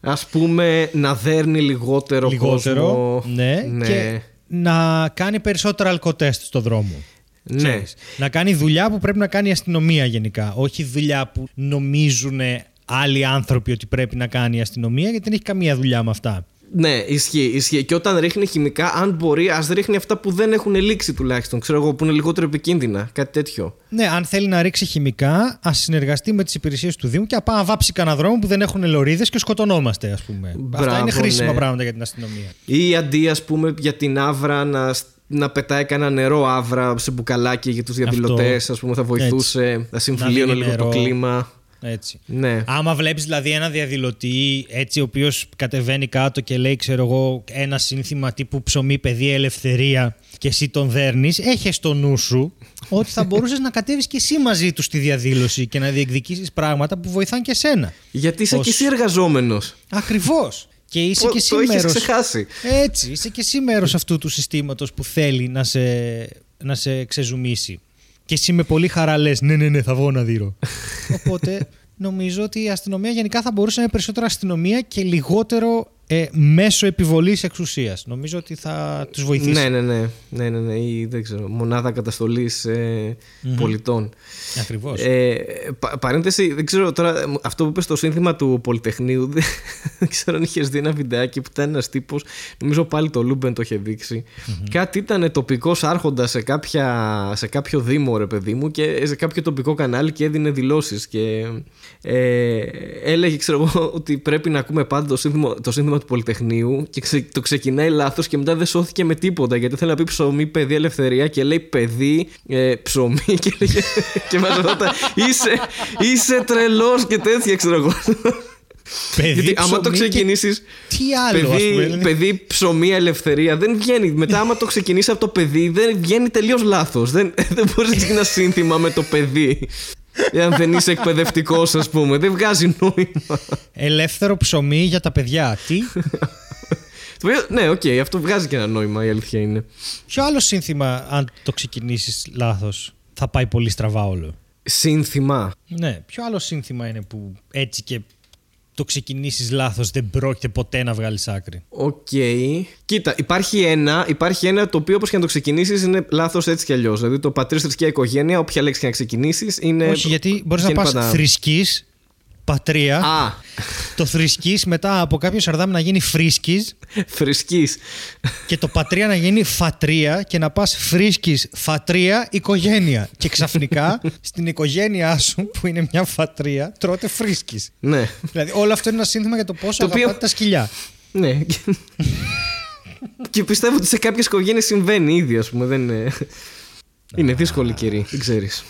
Ας πούμε να δέρνει λιγότερο, Λιγότερο, κόσμο. ναι, και να κάνει περισσότερα αλκοτέστ στο δρόμο. ναι. Ξέρεις. Να κάνει δουλειά που πρέπει να κάνει η αστυνομία γενικά. Όχι δουλειά που νομίζουν άλλοι άνθρωποι ότι πρέπει να κάνει η αστυνομία, γιατί δεν έχει καμία δουλειά με αυτά. Ναι, ισχύει, ισχύει. Και όταν ρίχνει χημικά, αν μπορεί, ας ρίχνει αυτά που δεν έχουν λήξει τουλάχιστον. Ξέρω εγώ, που είναι λιγότερο επικίνδυνα. Κάτι τέτοιο. Ναι, αν θέλει να ρίξει χημικά, ας συνεργαστεί με τις υπηρεσίες του Δήμου και να βάψει κανένα δρόμο που δεν έχουν λωρίδες και σκοτωνόμαστε, ας πούμε. Αυτά Μπράβο, είναι χρήσιμα ναι. πράγματα για την αστυνομία. Ή αντί, ας πούμε, για την άβρα να, να πετάει κανένα νερό άβρα σε μπουκαλάκι για τους διαδηλωτές, ας πούμε, θα βοηθούσε, θα συμφιλίωνε δίνει λίγο το νερό. κλίμα. Έτσι. Ναι. Άμα βλέπεις δηλαδή ένα διαδηλωτή έτσι, ο οποίος κατεβαίνει κάτω και λέει, ξέρω εγώ, ένα σύνθημα τύπου ψωμί, παιδί, ελευθερία και εσύ τον δέρνεις, έχει στο νου σου ότι θα μπορούσες να κατέβεις και εσύ μαζί τους στη διαδήλωση και να διεκδικήσεις πράγματα που βοηθάνε και σένα. Γιατί είσαι Πώς; και εσύ εργαζόμενος. Ακριβώς. Και είσαι και εσύ Το έχεις μέρος- ξεχάσει. Έτσι, είσαι και εσύ μέρος αυτού του συστήματος που θέλει να σε, να σε ξεζουμίσει. Και εσύ με πολύ χαρά λες: Ναι, ναι, ναι, θα βγω να δείρω. Οπότε νομίζω ότι η αστυνομία γενικά θα μπορούσε να είναι περισσότερο αστυνομία και λιγότερο ε, μέσω επιβολής εξουσίας. Νομίζω ότι θα τους βοηθήσει. Ναι, ναι, ναι. ναι, ναι, ναι. Ή δεν ξέρω. Μονάδα καταστολής πολιτών. Ακριβώς. Ε, πα- παρένθεση, δεν ξέρω τώρα, αυτό που είπες στο σύνθημα του Πολυτεχνείου, δεν, δεν ξέρω αν είχες δει ένα βιντεάκι που ήταν ένας τύπος, νομίζω πάλι το Λούμπεν το είχε δείξει Κάτι ήταν τοπικός άρχοντας σε, κάποια, σε κάποιο δήμο, ρε παιδί μου, και σε κάποιο τοπικό κανάλι και έδινε δηλώσεις. Και ε, έλεγε, ξέρω εγώ, ότι πρέπει να ακούμε πάντα το σύνθημα, το σύνθημα του Πολυτεχνείου και ξε- το ξεκινάει λάθος και μετά δεν σώθηκε με τίποτα γιατί θέλει να πει ψωμί, παιδί, ελευθερία και λέει παιδί, ε, ψωμί και, λέγε, και μας ρωτά είσαι, είσαι τρελός και τέτοια ξέρω εγώ. Παιδί, γιατί άμα το ψωμί και- ξεκινήσεις Τι άλλο, ας πούμε, παιδί, δηλαδή. παιδί, ψωμί, ελευθερία δεν βγαίνει. Μετά άμα το ξεκινήσεις από το παιδί δεν βγαίνει τελείως λάθος. Δεν, δεν μπορείς να ξεκινάς σύνθημα με το παιδί. Εάν δεν είσαι εκπαιδευτικός, ας πούμε, δεν βγάζει νόημα. Ελεύθερο ψωμί για τα παιδιά. Τι; Το οποίο, ναι, οκ, αυτό βγάζει και ένα νόημα, η αλήθεια είναι. Ποιο άλλο σύνθημα, αν το ξεκινήσεις λάθος, θα πάει πολύ στραβά όλο; Σύνθημα. Ναι, ποιο άλλο σύνθημα είναι που έτσι και το ξεκινήσεις λάθος δεν πρόκειται ποτέ να βγάλεις άκρη. ΟΚ. Κοίτα, υπάρχει ένα, υπάρχει ένα το οποίο όπως και να το ξεκινήσεις είναι λάθος έτσι κι αλλιώς. Δηλαδή το πατρίς, θρησκεία, οικογένεια, όποια λέξη και να ξεκινήσεις είναι. Όχι, γιατί μπορείς να βγαίνει πας πάντα- θρησκεία, πατρία, Α, το θρησκεία μετά από κάποιο σαρδάμ να γίνει φρίσκης θρησκή. και το πατρία να γίνει φατρία και να πας φρίσκης, φατρία, οικογένεια. Και ξαφνικά στην οικογένειά σου που είναι μια φατρία τρώτε φρίσκης. ναι. Δηλαδή όλο αυτό είναι ένα σύνθημα για το πόσο Το οποίο- αγαπάτε τα σκυλιά. ναι. και πιστεύω ότι σε κάποιες οικογένειες συμβαίνει ήδη, ας πούμε. Δεν είναι. είναι δύσκολη καιρή, δεν ξέρεις.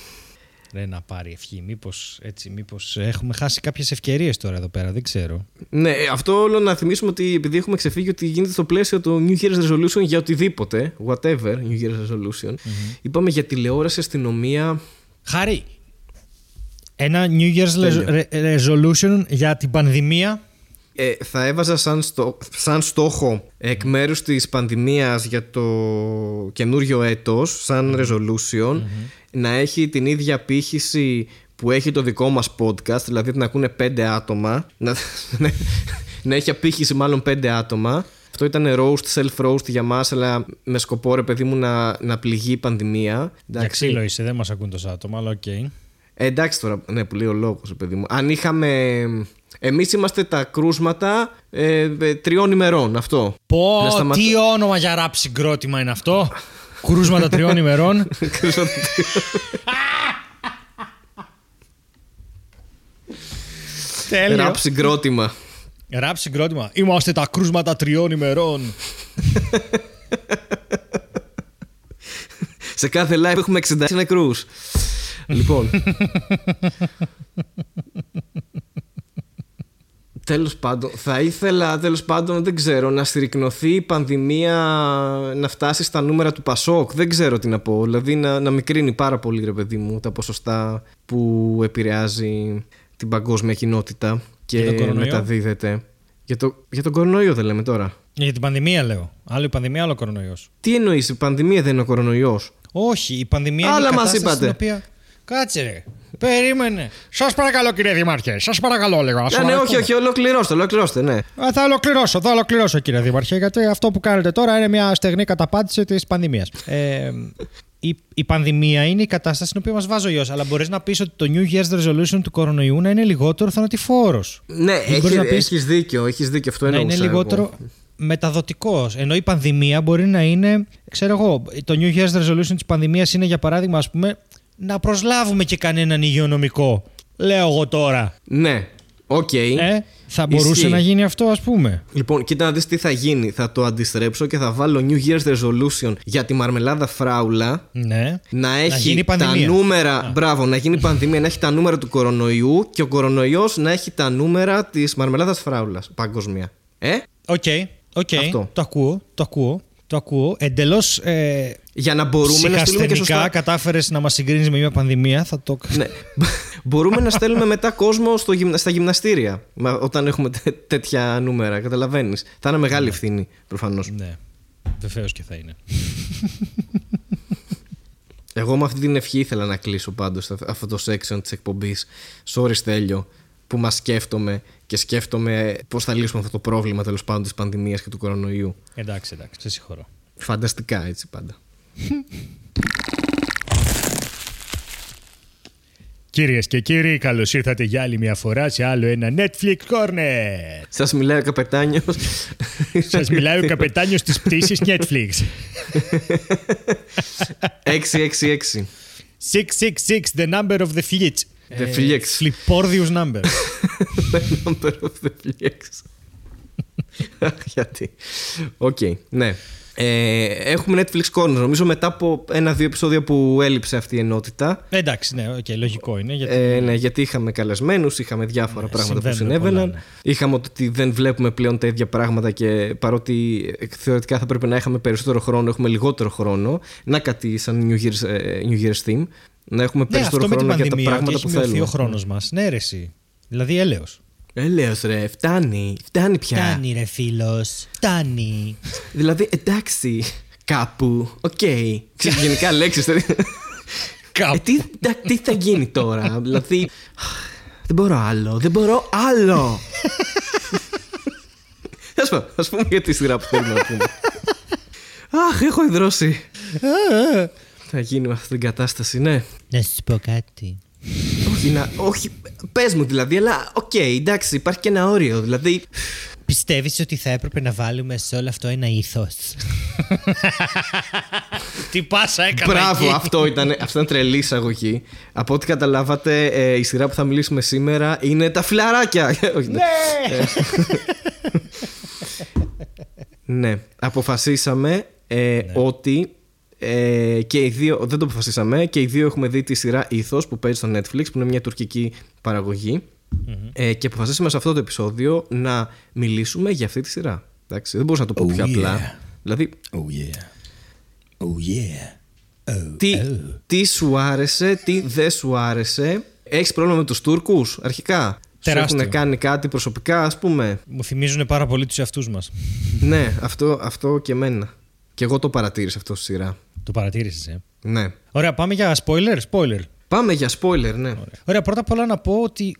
Ναι, να πάρει ευχή. Μήπως, έτσι, μήπως έχουμε χάσει κάποιες ευκαιρίες τώρα εδώ πέρα, δεν ξέρω. Ναι, αυτό όλο να θυμίσουμε ότι επειδή έχουμε ξεφύγει ότι γίνεται στο πλαίσιο του New Year's Resolution για οτιδήποτε, whatever New Year's Resolution, είπαμε για τηλεόραση, αστυνομία. Χάρη, Ένα New Year's Τέλειο. re- resolution για την πανδημία. Ε, θα έβαζα σαν, στο, σαν στόχο εκ μέρους της πανδημίας για το καινούριο έτος, σαν resolution, να έχει την ίδια απήχηση που έχει το δικό μας podcast, δηλαδή να ακούνε πέντε άτομα, να, να έχει απήχηση μάλλον πέντε άτομα. Αυτό ήταν roast, self-roast για μας, αλλά με σκοπό ρε παιδί μου να, να πληγεί η πανδημία. Για ξύλο είσαι, δεν μας ακούν τόσα άτομα, αλλά ΟΚ. Ε, εντάξει τώρα, ναι, που λέει ο λόγος, παιδί μου. Αν είχαμε. Εμείς είμαστε τα κρούσματα ε, ε, τριών ημερών, αυτό. Πω, Να σταματ- τι όνομα για ραπ συγκρότημα είναι αυτό. Κρούσματα τριών ημερών. Κρούσματα Τέλειο. Ραπ συγκρότημα. Ραπ συγκρότημα. Είμαστε τα κρούσματα τριών ημερών. Σε κάθε live έχουμε 66 νεκρούς. λοιπόν. Τέλος πάντων, θα ήθελα, τέλος πάντων, δεν ξέρω, να συρρυκνωθεί η πανδημία να φτάσει στα νούμερα του Πασόκ. Δεν ξέρω τι να πω. Δηλαδή να, να μικρύνει πάρα πολύ, ρε παιδί μου, τα ποσοστά που επηρεάζει την παγκόσμια κοινότητα και Για τον κορονοϊό; μεταδίδεται. Για, το, για τον κορονοϊό δεν λέμε τώρα. Για την πανδημία λέω. Άλλο η πανδημία, άλλο ο κορονοϊός. Τι εννοείς, η πανδημία δεν είναι ο κορονοϊός; Όχι, η πανδημία είναι Άλλα η μας κατάσταση είπατε. στην οποία... Κάτσε ρε. Περίμενε. Σας παρακαλώ κύριε Δήμαρχε. Σας παρακαλώ λίγο. ας Ναι, ναι, όχι, παρακαλώ. όχι, ολοκληρώστε, ολοκληρώστε, ναι. Α, θα ολοκληρώσω, θα ολοκληρώσω κύριε Δήμαρχε, γιατί αυτό που κάνετε τώρα είναι μια στεγνή καταπάτηση της πανδημίας. Ε, η, η πανδημία είναι η κατάσταση στην οποία μας βάζει ο ιό. Αλλά μπορείς να πεις ότι το New Year's Resolution του κορονοϊού να είναι λιγότερο θανατηφόρο. Ναι, Ή έχει, μπορείς να πεις- έχεις δίκιο, έχεις δίκιο, αυτό να εννοούσα είναι εγώ. λιγότερο μεταδοτικός. Ενώ η πανδημία μπορεί να είναι, ξέρω εγώ, το New Year's Resolution της πανδημίας είναι για παράδειγμα, ας πούμε, να προσλάβουμε και κανέναν υγειονομικό. Λέω εγώ τώρα. Ναι, ΟΚ. Ε, θα μπορούσε Ισχύει. να γίνει αυτό, ας πούμε. Λοιπόν, κοίτα να δεις τι θα γίνει. Θα το αντιστρέψω και θα βάλω New Year's Resolution για τη μαρμελάδα φράουλα. Ναι. Να έχει γίνει τα πανδημία. νούμερα. Μπράβο, να γίνει πανδημία, να έχει τα νούμερα του κορονοϊού και ο κορονοϊός να έχει τα νούμερα της μαρμελάδας φράουλας παγκοσμία. Ε; ΟΚ, ΟΚ. Αυτό. Το ακούω, το ακούω. Το ακούω. Εντελώς ε, Για να μπορούμε να στείλουμε και ψυχασθενικά σωστά. κατάφερες να μας συγκρίνεις με μια πανδημία. Θα το. ναι. Μπορούμε να στέλνουμε μετά κόσμο στο γυμνα- στα γυμναστήρια μα- όταν έχουμε τέ- τέτοια νούμερα. Καταλαβαίνεις. Θα είναι μεγάλη ευθύνη προφανώς. ναι. Βεβαίως και θα είναι. Εγώ με αυτή την ευχή ήθελα να κλείσω πάντως αυ- αυτό το section της εκπομπής. Sorry Στέλιο που μας σκέφτομαι και σκέφτομαι πώς θα λύσουμε αυτό το πρόβλημα τέλος πάντων της πανδημίας και του κορονοϊού. Εντάξει, εντάξει, σε συγχωρώ. Φανταστικά έτσι πάντα. Κυρίες και κύριοι, καλώς ήρθατε για άλλη μια φορά σε άλλο ένα Netflix Corner. Σας μιλάει ο καπετάνιος. Σας μιλάει ο καπετάνιος της πτήσης Netflix. 666. 666, the number of the flix. The flex. Φλιπόρδιους number. The number of the flix. Αχ, Γιατί. ΟΚ, ναι. Ε, έχουμε Netflix Corner. Νομίζω μετά από ένα-δύο επεισόδια που έλειψε αυτή η ενότητα. Εντάξει, ναι, ΟΚ, λογικό είναι. Γιατί... Ε, ναι, γιατί είχαμε καλεσμένους, είχαμε διάφορα πράγματα που Ναι, συμβαίνουν συνέβαιναν. πολλά, ναι. Είχαμε ότι δεν βλέπουμε πλέον τα ίδια πράγματα και παρότι ε, θεωρητικά θα πρέπει να είχαμε περισσότερο χρόνο, έχουμε λιγότερο χρόνο. Να κάτι σαν New Year's, ε, New Year's theme. Να έχουμε Ναι, αυτό περισσότερο με την χρόνο για τα πανδημία και πράγματα έχει που μειωθεί θέλουμε. ο χρόνος μας. Ναι, ρε, εσύ. Δηλαδή, έλεος. Έλεος ρε, φτάνει, φτάνει πια. Φτάνει, ρε φίλος. Φτάνει. Δηλαδή, εντάξει, κάπου, ΟΚ. Ξέρεις, γενικά λέξεις. δηλαδή. Κάπου. Ε, τι, τα- τι θα γίνει τώρα, δηλαδή. Δεν μπορώ άλλο, δεν μπορώ άλλο. Ας πούμε, ας πούμε για τη σειρά που θέλουμε να πούμε. Αχ, έχω ιδρώσει. Θα γίνει με αυτή την κατάσταση, ναι. Να σου πω κάτι. Όχι, να, όχι, πες μου δηλαδή, αλλά ΟΚ, εντάξει, υπάρχει και ένα όριο. Δηλαδή, Πιστεύεις ότι θα έπρεπε να βάλουμε σε όλο αυτό ένα ήθος; Τι πάσα έκανα Μπράβο, εκεί. αυτό ήταν, αυτό ήταν τρελή εισαγωγή. Από ό,τι καταλάβατε, ε, η σειρά που θα μιλήσουμε σήμερα είναι τα φιλαράκια. Όχι, ναι. ναι, αποφασίσαμε ε, ότι ε, και οι δύο, δεν το αποφασίσαμε, και οι δύο έχουμε δει τη σειρά Ήθος που παίζει στο Netflix, που είναι μια τουρκική παραγωγή. Ε, και αποφασίσαμε σε αυτό το επεισόδιο να μιλήσουμε για αυτή τη σειρά. Εντάξει, δεν μπορούσα να το πω Oh, πιο yeah. απλά. Δηλαδή, Oh yeah. Oh yeah. Oh, τι, τι σου άρεσε, τι δεν σου άρεσε; Έχεις πρόβλημα με τους Τούρκους αρχικά; Τεράστιο. Σου έχουν κάνει κάτι προσωπικά, ας πούμε; Μου θυμίζουν πάρα πολύ τους εαυτούς μας. ναι, αυτό, αυτό και εμένα. Και εγώ το παρατήρησα αυτό στη σειρά. Το παρατήρησες, ε; Ναι. Ωραία, πάμε για spoiler. Spoiler. Πάμε για spoiler, ναι. Ωραία, πρώτα απ' όλα να πω ότι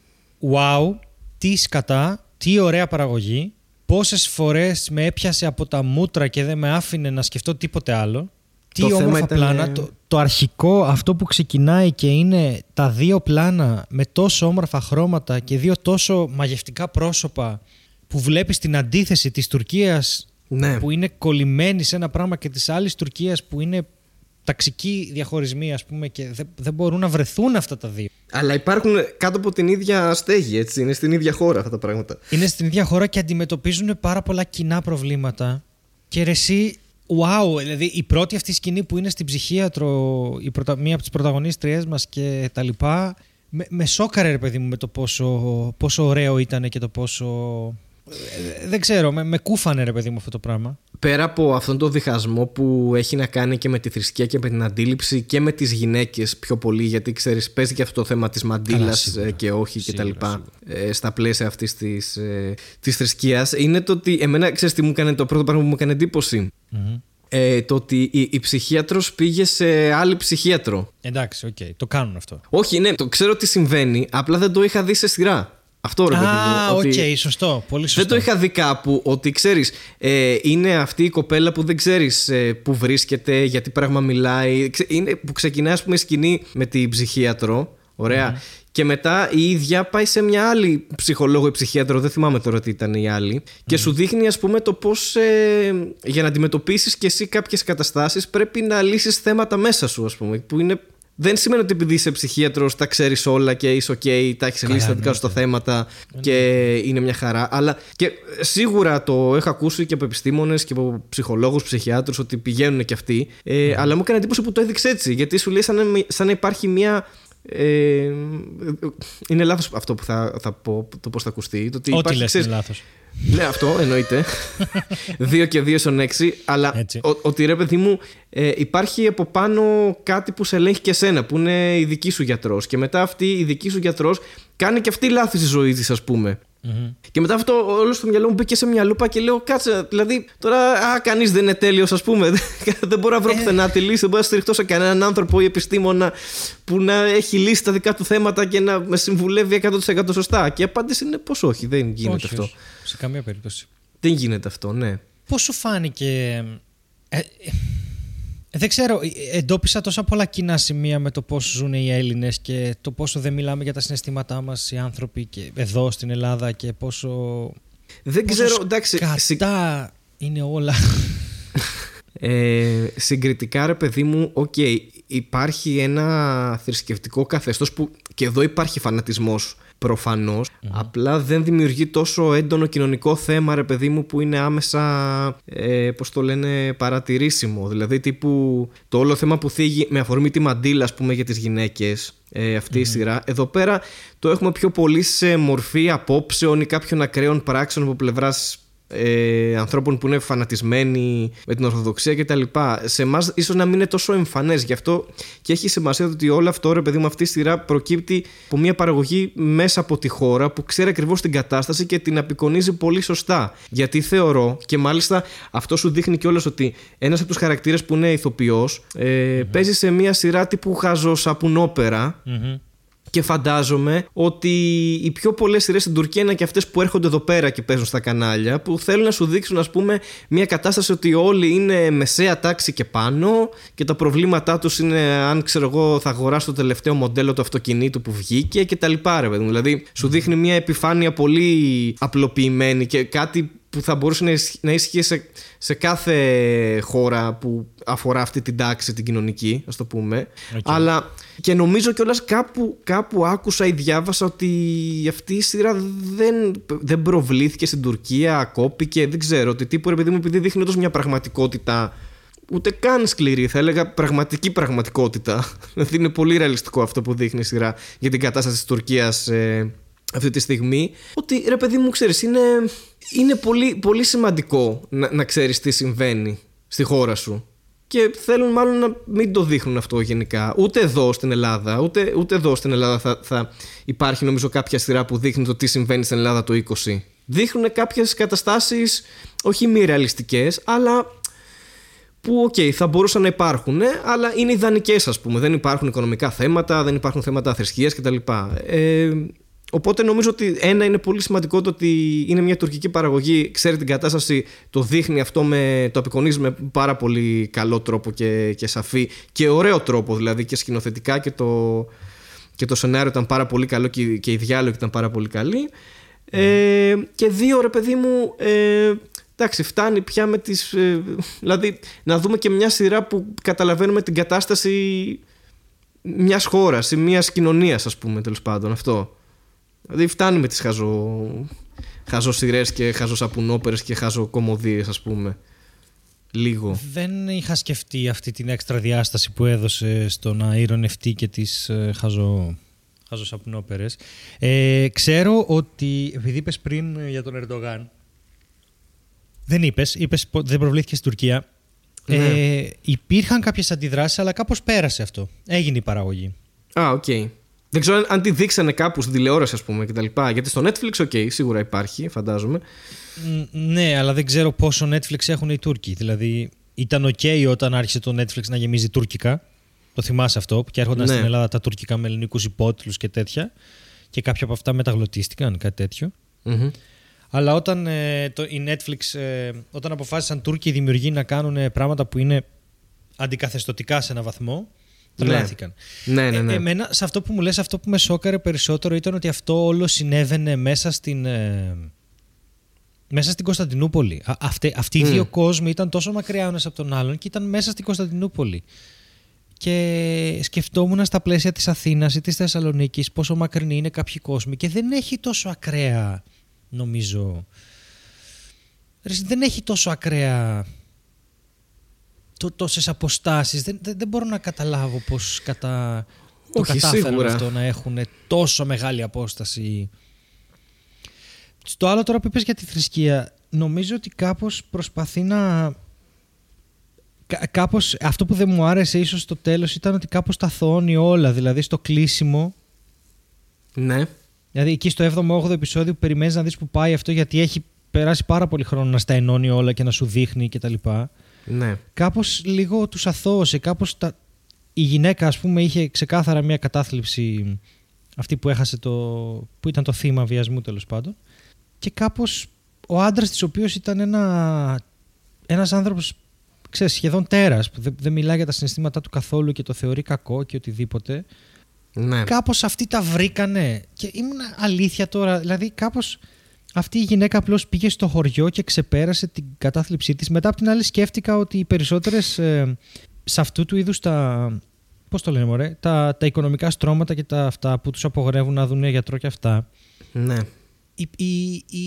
wow, τι σκατά, τι ωραία παραγωγή. Πόσες φορές με έπιασε από τα μούτρα και δεν με άφηνε να σκεφτώ τίποτε άλλο. Τι Το θέμα όμορφα ήταν- πλάνα. Το, το αρχικό, αυτό που ξεκινάει και είναι τα δύο πλάνα με τόσο όμορφα χρώματα και δύο τόσο μαγευτικά πρόσωπα που βλέπεις την αντίθεση της Τουρκίας Ναι. που είναι κολλημένη σε ένα πράγμα και της άλλης Τουρκίας που είναι ταξικοί διαχωρισμοί ας πούμε και δεν, δεν μπορούν να βρεθούν αυτά τα δύο. Αλλά υπάρχουν κάτω από την ίδια στέγη, έτσι. Είναι στην ίδια χώρα αυτά τα πράγματα. Είναι στην ίδια χώρα και αντιμετωπίζουν πάρα πολλά κοινά προβλήματα και ρε εσύ, wow, δηλαδή η πρώτη αυτή σκηνή που είναι στην ψυχίατρο, η πρωτα, μία από τις πρωταγωνίστριές μας και τα λοιπά, με, με σόκαρε ρε παιδί μου με το πόσο, πόσο ωραίο ήταν και το πόσο... ε, δεν ξέρω, με, με κούφανε ρε παιδί μου αυτό το πράγμα. Πέρα από αυτόν τον διχασμό που έχει να κάνει και με τη θρησκεία και με την αντίληψη και με τις γυναίκες πιο πολύ γιατί ξέρεις παίζει και αυτό το θέμα της Καλά, μαντήλας σίγουρα. ε, και όχι και τα Σίγουρα, λοιπά ε, στα πλαίσια αυτής της, ε, της θρησκείας είναι το ότι εμένα ξέρεις τι μου έκανε το πρώτο πράγμα που μου έκανε εντύπωση; Μμμ. ε, το ότι η, η ψυχίατρος πήγε σε άλλη ψυχίατρο Εντάξει, ΟΚ, το κάνουν αυτό. όχι ναι το ξέρω τι συμβαίνει απλά δεν το είχα δει σε σειρά αυτό ρε παιδί Α, μου ΟΚ, ότι- σωστό, πολύ σωστό. δεν το είχα δει κάπου ότι ξέρεις ε, είναι αυτή η κοπέλα που δεν ξέρεις ε, που βρίσκεται, γιατί πράγμα μιλάει. Ξε- Είναι, που ξεκινάει ας πούμε η σκηνή με την ψυχίατρο, ωραία, και μετά η ίδια πάει σε μια άλλη ψυχολόγο ή ψυχίατρο, δεν θυμάμαι τώρα τι ήταν η άλλη, και σου δείχνει ας πούμε το πώς ε, για να αντιμετωπίσεις και εσύ κάποιες καταστάσεις πρέπει να λύσεις θέματα μέσα σου ας πούμε, που είναι... Δεν σημαίνει ότι επειδή είσαι ψυχίατρος, τα ξέρεις όλα και είσαι OK, τα έχεις λύσει τα δικά σου τα θέματα και είναι μια χαρά. Αλλά και σίγουρα το έχω ακούσει και από επιστήμονες και από ψυχολόγους, ψυχιάτρους ότι πηγαίνουν και αυτοί. Ε, Αλλά μου έκανε εντύπωση που το έδειξε έτσι. Γιατί σου λέει σαν να, σαν να υπάρχει μια. Ε, είναι λάθος αυτό που θα, θα πω, το πώς θα ακουστεί. Το ότι Ό,τι υπάρχει, λες ξέρεις, είναι λάθος. ναι, αυτό εννοείται. Δύο και δύο στον έξι. Αλλά Έτσι. ο- ότι ρε παιδί μου, ε, υπάρχει από πάνω κάτι που σε ελέγχει και εσένα, που είναι η δική σου γιατρός. Και μετά αυτή η δική σου γιατρός κάνει και αυτή λάθη στη ζωή της, ας πούμε. Μμμ. Και μετά αυτό όλο στο μυαλό μου μπήκε σε μια λούπα και λέω: Κάτσε, δηλαδή τώρα, α, κανείς δεν είναι τέλειος, ας πούμε. δεν μπορώ να βρω πουθενά τη λύση, δεν μπορώ να στηριχτώ σε κανέναν άνθρωπο ή επιστήμονα που να έχει λύσει τα δικά του θέματα και να με συμβουλεύει 100% σωστά. Και η απάντηση είναι πως όχι, δεν γίνεται όχι, αυτό. όχι, σε καμία περίπτωση. Δεν γίνεται αυτό, ναι. Πώς σου φάνηκε... Ε, ε, δεν ξέρω, ε, εντόπισα τόσα πολλά κοινά σημεία με το πώς ζουν οι Έλληνες και το πόσο δεν μιλάμε για τα συναισθήματά μας οι άνθρωποι και εδώ στην Ελλάδα και πόσο, Δεν πόσο ξέρω, εντάξει. συ- σκατά είναι όλα. Ε, συγκριτικά ρε παιδί μου, ΟΚ, υπάρχει ένα θρησκευτικό καθεστώς που και εδώ υπάρχει φανατισμός προφανώς, απλά δεν δημιουργεί τόσο έντονο κοινωνικό θέμα ρε παιδί μου που είναι άμεσα, ε, πώς το λένε, παρατηρήσιμο. Δηλαδή τύπου το όλο θέμα που θίγει με αφορμή τη μαντήλα ας πούμε για τις γυναίκες ε, αυτή η σειρά. Εδώ πέρα το έχουμε πιο πολύ σε μορφή απόψεων ή κάποιων ακραίων πράξεων από πλευράς ε, ανθρώπων που είναι φανατισμένοι με την Ορθοδοξία κτλ. Σε εμάς ίσως να μην είναι τόσο εμφανές. Γι' αυτό και έχει σημασία ότι όλο αυτό, ρε παιδί μου, αυτή η σειρά προκύπτει από μια παραγωγή μέσα από τη χώρα που ξέρει ακριβώς την κατάσταση και την απεικονίζει πολύ σωστά. Γιατί θεωρώ, και μάλιστα αυτό σου δείχνει κιόλας ότι ένας από τους χαρακτήρες που είναι ηθοποιός ε, παίζει σε μια σειρά τύπου χαζό σαπουνόπερα. Μμμ. Και φαντάζομαι ότι οι πιο πολλές σειρές στην Τουρκία είναι και αυτές που έρχονται εδώ πέρα και παίζουν στα κανάλια, που θέλουν να σου δείξουν, ας πούμε, μια κατάσταση ότι όλοι είναι μεσαία τάξη και πάνω και τα προβλήματά τους είναι αν ξέρω εγώ θα αγοράσω το τελευταίο μοντέλο του αυτοκινήτου που βγήκε και τα λοιπά, ρε παιδί μου. Δηλαδή, σου δείχνει μια επιφάνεια πολύ απλοποιημένη και κάτι που θα μπορούσε να ισχύ- να ίσχυε σε, σε κάθε χώρα που αφορά αυτή την τάξη την κοινωνική, ας το πούμε. Αλλά και νομίζω κιόλας κάπου, κάπου άκουσα ή διάβασα ότι αυτή η σειρά δεν, δεν προβλήθηκε στην Τουρκία, κόπηκε, δεν ξέρω. Ότι τύπου ρε παιδί μου επειδή δείχνει όντως μια πραγματικότητα ούτε καν σκληρή, θα έλεγα πραγματική πραγματικότητα. Δηλαδή είναι πολύ ρεαλιστικό αυτό που δείχνει η σειρά για την κατάσταση της Τουρκίας ε, αυτή τη στιγμή. Ότι ρε παιδί μου, ξέρεις, είναι, είναι πολύ, πολύ σημαντικό να, να ξέρεις τι συμβαίνει στη χώρα σου. και θέλουν μάλλον να μην το δείχνουν αυτό γενικά. Ούτε εδώ στην Ελλάδα, ούτε, ούτε εδώ στην Ελλάδα θα, θα υπάρχει νομίζω κάποια σειρά που δείχνει το τι συμβαίνει στην Ελλάδα το 20. Δείχνουν κάποιες καταστάσεις όχι μη ρεαλιστικές, αλλά που ΟΚ, okay, θα μπορούσαν να υπάρχουν, αλλά είναι ιδανικές, ας πούμε. Δεν υπάρχουν οικονομικά θέματα, δεν υπάρχουν θέματα θρησκείας κτλ. Ε, Οπότε νομίζω ότι ένα είναι πολύ σημαντικό το ότι είναι μια τουρκική παραγωγή, ξέρει την κατάσταση, το δείχνει αυτό, με, το απεικονίζει με πάρα πολύ καλό τρόπο και, και σαφή και ωραίο τρόπο δηλαδή και σκηνοθετικά και το, και το σενάριο ήταν πάρα πολύ καλό και, και η διάλογη ήταν πάρα πολύ καλή. Ε, και δύο ρε παιδί μου, ε, εντάξει φτάνει πια με τις, ε, δηλαδή να δούμε και μια σειρά που καταλαβαίνουμε την κατάσταση μιας χώρας ή μιας κοινωνίας ας πούμε τέλος πάντων αυτό. Δηλαδή φτάνει με τις χαζο, χαζοσυρές και χαζοσαπουνόπερες και χαζοκομωδίες ας πούμε. Λίγο. Δεν είχα σκεφτεί αυτή την έξτρα διάσταση που έδωσε στο να ηρωνευτεί και τις ε, χαζο, χαζοσαπουνόπερες. Ε, ξέρω ότι, επειδή είπες πριν για τον Ερντογάν, δεν είπες, είπες δεν προβλήθηκε στην Τουρκία. Ε, ναι. υπήρχαν κάποιες αντιδράσεις, αλλά κάπως πέρασε αυτό. Έγινε η παραγωγή. Α, ΟΚ. Okay. Δεν ξέρω αν τη δείξανε κάπου στην τηλεόραση, ας πούμε, κτλ. Γιατί στο Netflix, OK, σίγουρα υπάρχει, φαντάζομαι. Ναι, αλλά δεν ξέρω πόσο Netflix έχουν οι Τούρκοι. Δηλαδή, ήταν OK όταν άρχισε το Netflix να γεμίζει τουρκικά. Το θυμάσαι αυτό, και έρχονταν ναι. στην Ελλάδα τα τουρκικά με ελληνικούς υπότιτλους και τέτοια. Και κάποια από αυτά μεταγλωττίστηκαν, κάτι Αλλά όταν ε, το, η Netflix, ε, όταν αποφάσισαν Τούρκοι δημιουργοί να κάνουν ε, πράγματα που είναι αντικαθεστωτικά σε ένα βαθμό, Τρελάθηκαν. Ναι, ναι, ναι. Ε, εμένα, σε αυτό που μου λες, αυτό που με σόκαρε περισσότερο ήταν ότι αυτό όλο συνέβαινε μέσα στην, ε, μέσα στην Κωνσταντινούπολη. Α, αυτοί, αυτοί οι δύο κόσμοι ήταν τόσο μακριά ένας από τον άλλον και ήταν μέσα στην Κωνσταντινούπολη. Και σκεφτόμουν στα πλαίσια της Αθήνας ή της Θεσσαλονίκης πόσο μακρινή είναι κάποιοι κόσμοι και δεν έχει τόσο ακραία, νομίζω... Δεν έχει τόσο ακραία τόσες αποστάσεις. Δεν, δεν, δεν, μπορώ να καταλάβω πώς κατά... το κατάφεραν αυτό να έχουν τόσο μεγάλη απόσταση. Στο άλλο τώρα που είπες για τη θρησκεία, νομίζω ότι κάπως προσπαθεί να... Κάπως, αυτό που δεν μου άρεσε ίσως στο τέλος ήταν ότι κάπως τα θώνει όλα, δηλαδή στο κλείσιμο. Ναι. Δηλαδή εκεί στο 7ο-8ο επεισόδιο που περιμένεις να δεις που πάει αυτό γιατί έχει περάσει πάρα πολύ χρόνο να στα ενώνει όλα και να σου δείχνει κτλ. Ναι. Κάπως λίγο τους αθώωσε, κάπως τα... η γυναίκα ας πούμε είχε ξεκάθαρα μια κατάθλιψη αυτή που έχασε το... που ήταν το θύμα βιασμού τέλος πάντων και κάπως ο άντρας της οποίος ήταν ένα... ένας άνθρωπος ξέρεις, σχεδόν τέρας που δεν, δεν μιλάει για τα συναισθήματά του καθόλου και το θεωρεί κακό και οτιδήποτε ναι. κάπως αυτοί τα βρήκανε και ήμουν αλήθεια τώρα δηλαδή κάπως αυτή η γυναίκα απλώς πήγε στο χωριό και ξεπέρασε την κατάθλιψή της. Μετά από την άλλη, σκέφτηκα ότι οι περισσότερες ε, σε αυτού του είδους τα. Πώς το λένε, μωρέ, τα, τα οικονομικά στρώματα και τα αυτά που τους απογορεύουν να δουν γιατρό και αυτά. Ναι. Οι, οι, οι,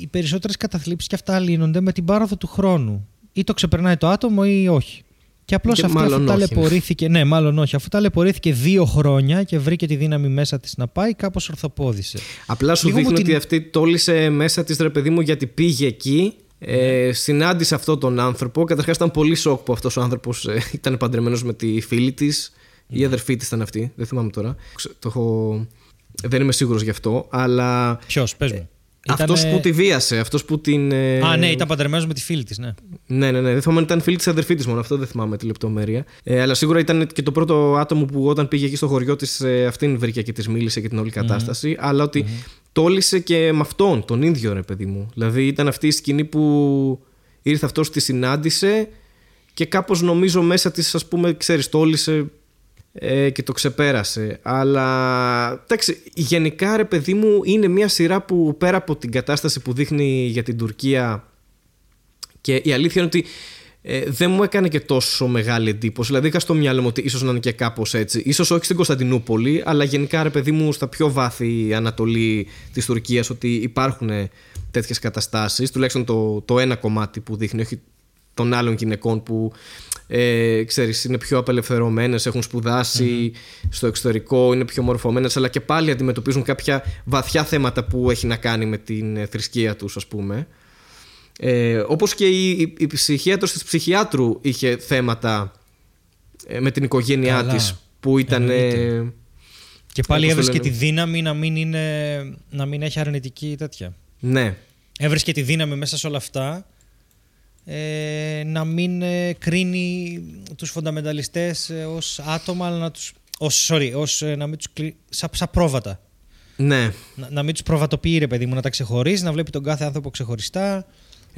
οι περισσότερες καταθλίψεις και αυτά λύνονται με την πάροδο του χρόνου. Ή το ξεπερνάει το άτομο ή όχι. Και απλώς αυτή αφού ναι. ταλαιπωρήθηκε. Ναι, μάλλον όχι. Αφού ταλαιπωρήθηκε δύο χρόνια και βρήκε τη δύναμη μέσα της να πάει, κάπως ορθοπόδησε. Απλά σου δείχνει ότι αυτή τόλισε μέσα της ρε παιδί μου γιατί πήγε εκεί. Ε, συνάντησε αυτόν τον άνθρωπο. Καταρχάς ήταν πολύ σοκ που αυτός ο άνθρωπος ε, ήταν παντρεμένος με τη φίλη της. Η αδερφή της ήταν αυτή. Δεν θυμάμαι τώρα. Το έχω... Δεν είμαι σίγουρος γι' αυτό. Αλλά. Ποιος, πες μου. Αυτός που τη βίασε, αυτός που την. Ε, Α, ναι, ήταν παντρεμένος με τη φίλη της, ναι. Ναι, ναι, ναι. Δεν θυμάμαι αν ήταν φίλη της αδερφής της μόνο, αυτό δεν θυμάμαι τη λεπτομέρεια. Ε, αλλά σίγουρα ήταν και το πρώτο άτομο που όταν πήγε εκεί στο χωριό της, ε, αυτήν βρήκε και της μίλησε και την όλη κατάσταση. Αλλά ότι mm-hmm. τόλισε και με αυτόν, τον ίδιο ρε παιδί μου. Δηλαδή ήταν αυτή η σκηνή που ήρθε αυτός, τη συνάντησε και κάπως νομίζω μέσα της, ας πούμε, ξέρεις, τόλισε ε, και το ξεπέρασε. Αλλά εντάξει, γενικά ρε παιδί μου είναι μια σειρά που πέρα από την κατάσταση που δείχνει για την Τουρκία και η αλήθεια είναι ότι ε, δεν μου έκανε και τόσο μεγάλη εντύπωση. Δηλαδή είχα στο μυαλό μου ότι ίσως να είναι και κάπως έτσι. σω όχι στην Κωνσταντινούπολη, αλλά γενικά ρε παιδί μου στα πιο βάθη Ανατολή της Τουρκίας ότι υπάρχουν τέτοιες καταστάσεις. Τουλάχιστον το, το ένα κομμάτι που δείχνει, όχι των άλλων γυναικών που ε, ξέρεις, είναι πιο απελευθερωμένες, έχουν στο εξωτερικό, είναι πιο μορφωμένες αλλά και πάλι αντιμετωπίζουν κάποια βαθιά θέματα που έχει να κάνει με την ε, θρησκεία τους ας πούμε. Ε, όπως και η, η, η ψυχίατρος της ψυχιάτρου είχε θέματα ε, με την οικογένειά Καλά. της που ήταν... ε, Εννοείται. Και πάλι Πώς το έβρισκε λένε. τη δύναμη να μην, είναι, να μην έχει αρνητική τέτοια. ναι, Έβρισκε τη δύναμη μέσα σε όλα αυτά ε, να μην ε, κρίνει τους φονταμενταλιστές ε, ως άτομα, αλλά να τους... Ως, sorry, ως, ε, να μην τους κλει... σαν, σαν πρόβατα. ναι. Να, να μην τους προβατοποιεί ρε παιδί μου, να τα ξεχωρίζει, να βλέπει τον κάθε άνθρωπο ξεχωριστά.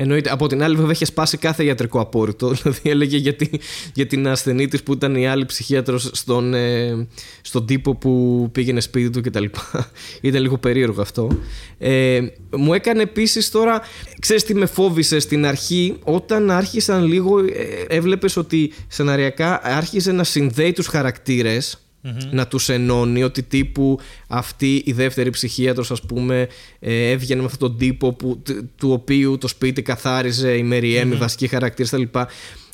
Εννοείται. Από την άλλη, βέβαια, είχε σπάσει κάθε ιατρικό απόρριτο. Δηλαδή, έλεγε για, τη- για την ασθενή της που ήταν η άλλη ψυχίατρος στον, ε, στον τύπο που πήγαινε σπίτι του κτλ. ήταν λίγο περίεργο αυτό. Ε, μου έκανε επίσης τώρα. Ξέρεις τι με φόβησε στην αρχή, όταν άρχισαν λίγο. Ε, έβλεπες ότι σεναριακά άρχιζε να συνδέει τους χαρακτήρες. Να τους ενώνει ότι τύπου αυτή η δεύτερη ψυχίατρος ας πούμε ε, έβγαινε με αυτόν τον τύπο που, τ- του οποίου το σπίτι καθάριζε η Μεριέμ, η βασική χαρακτήρα κτλ.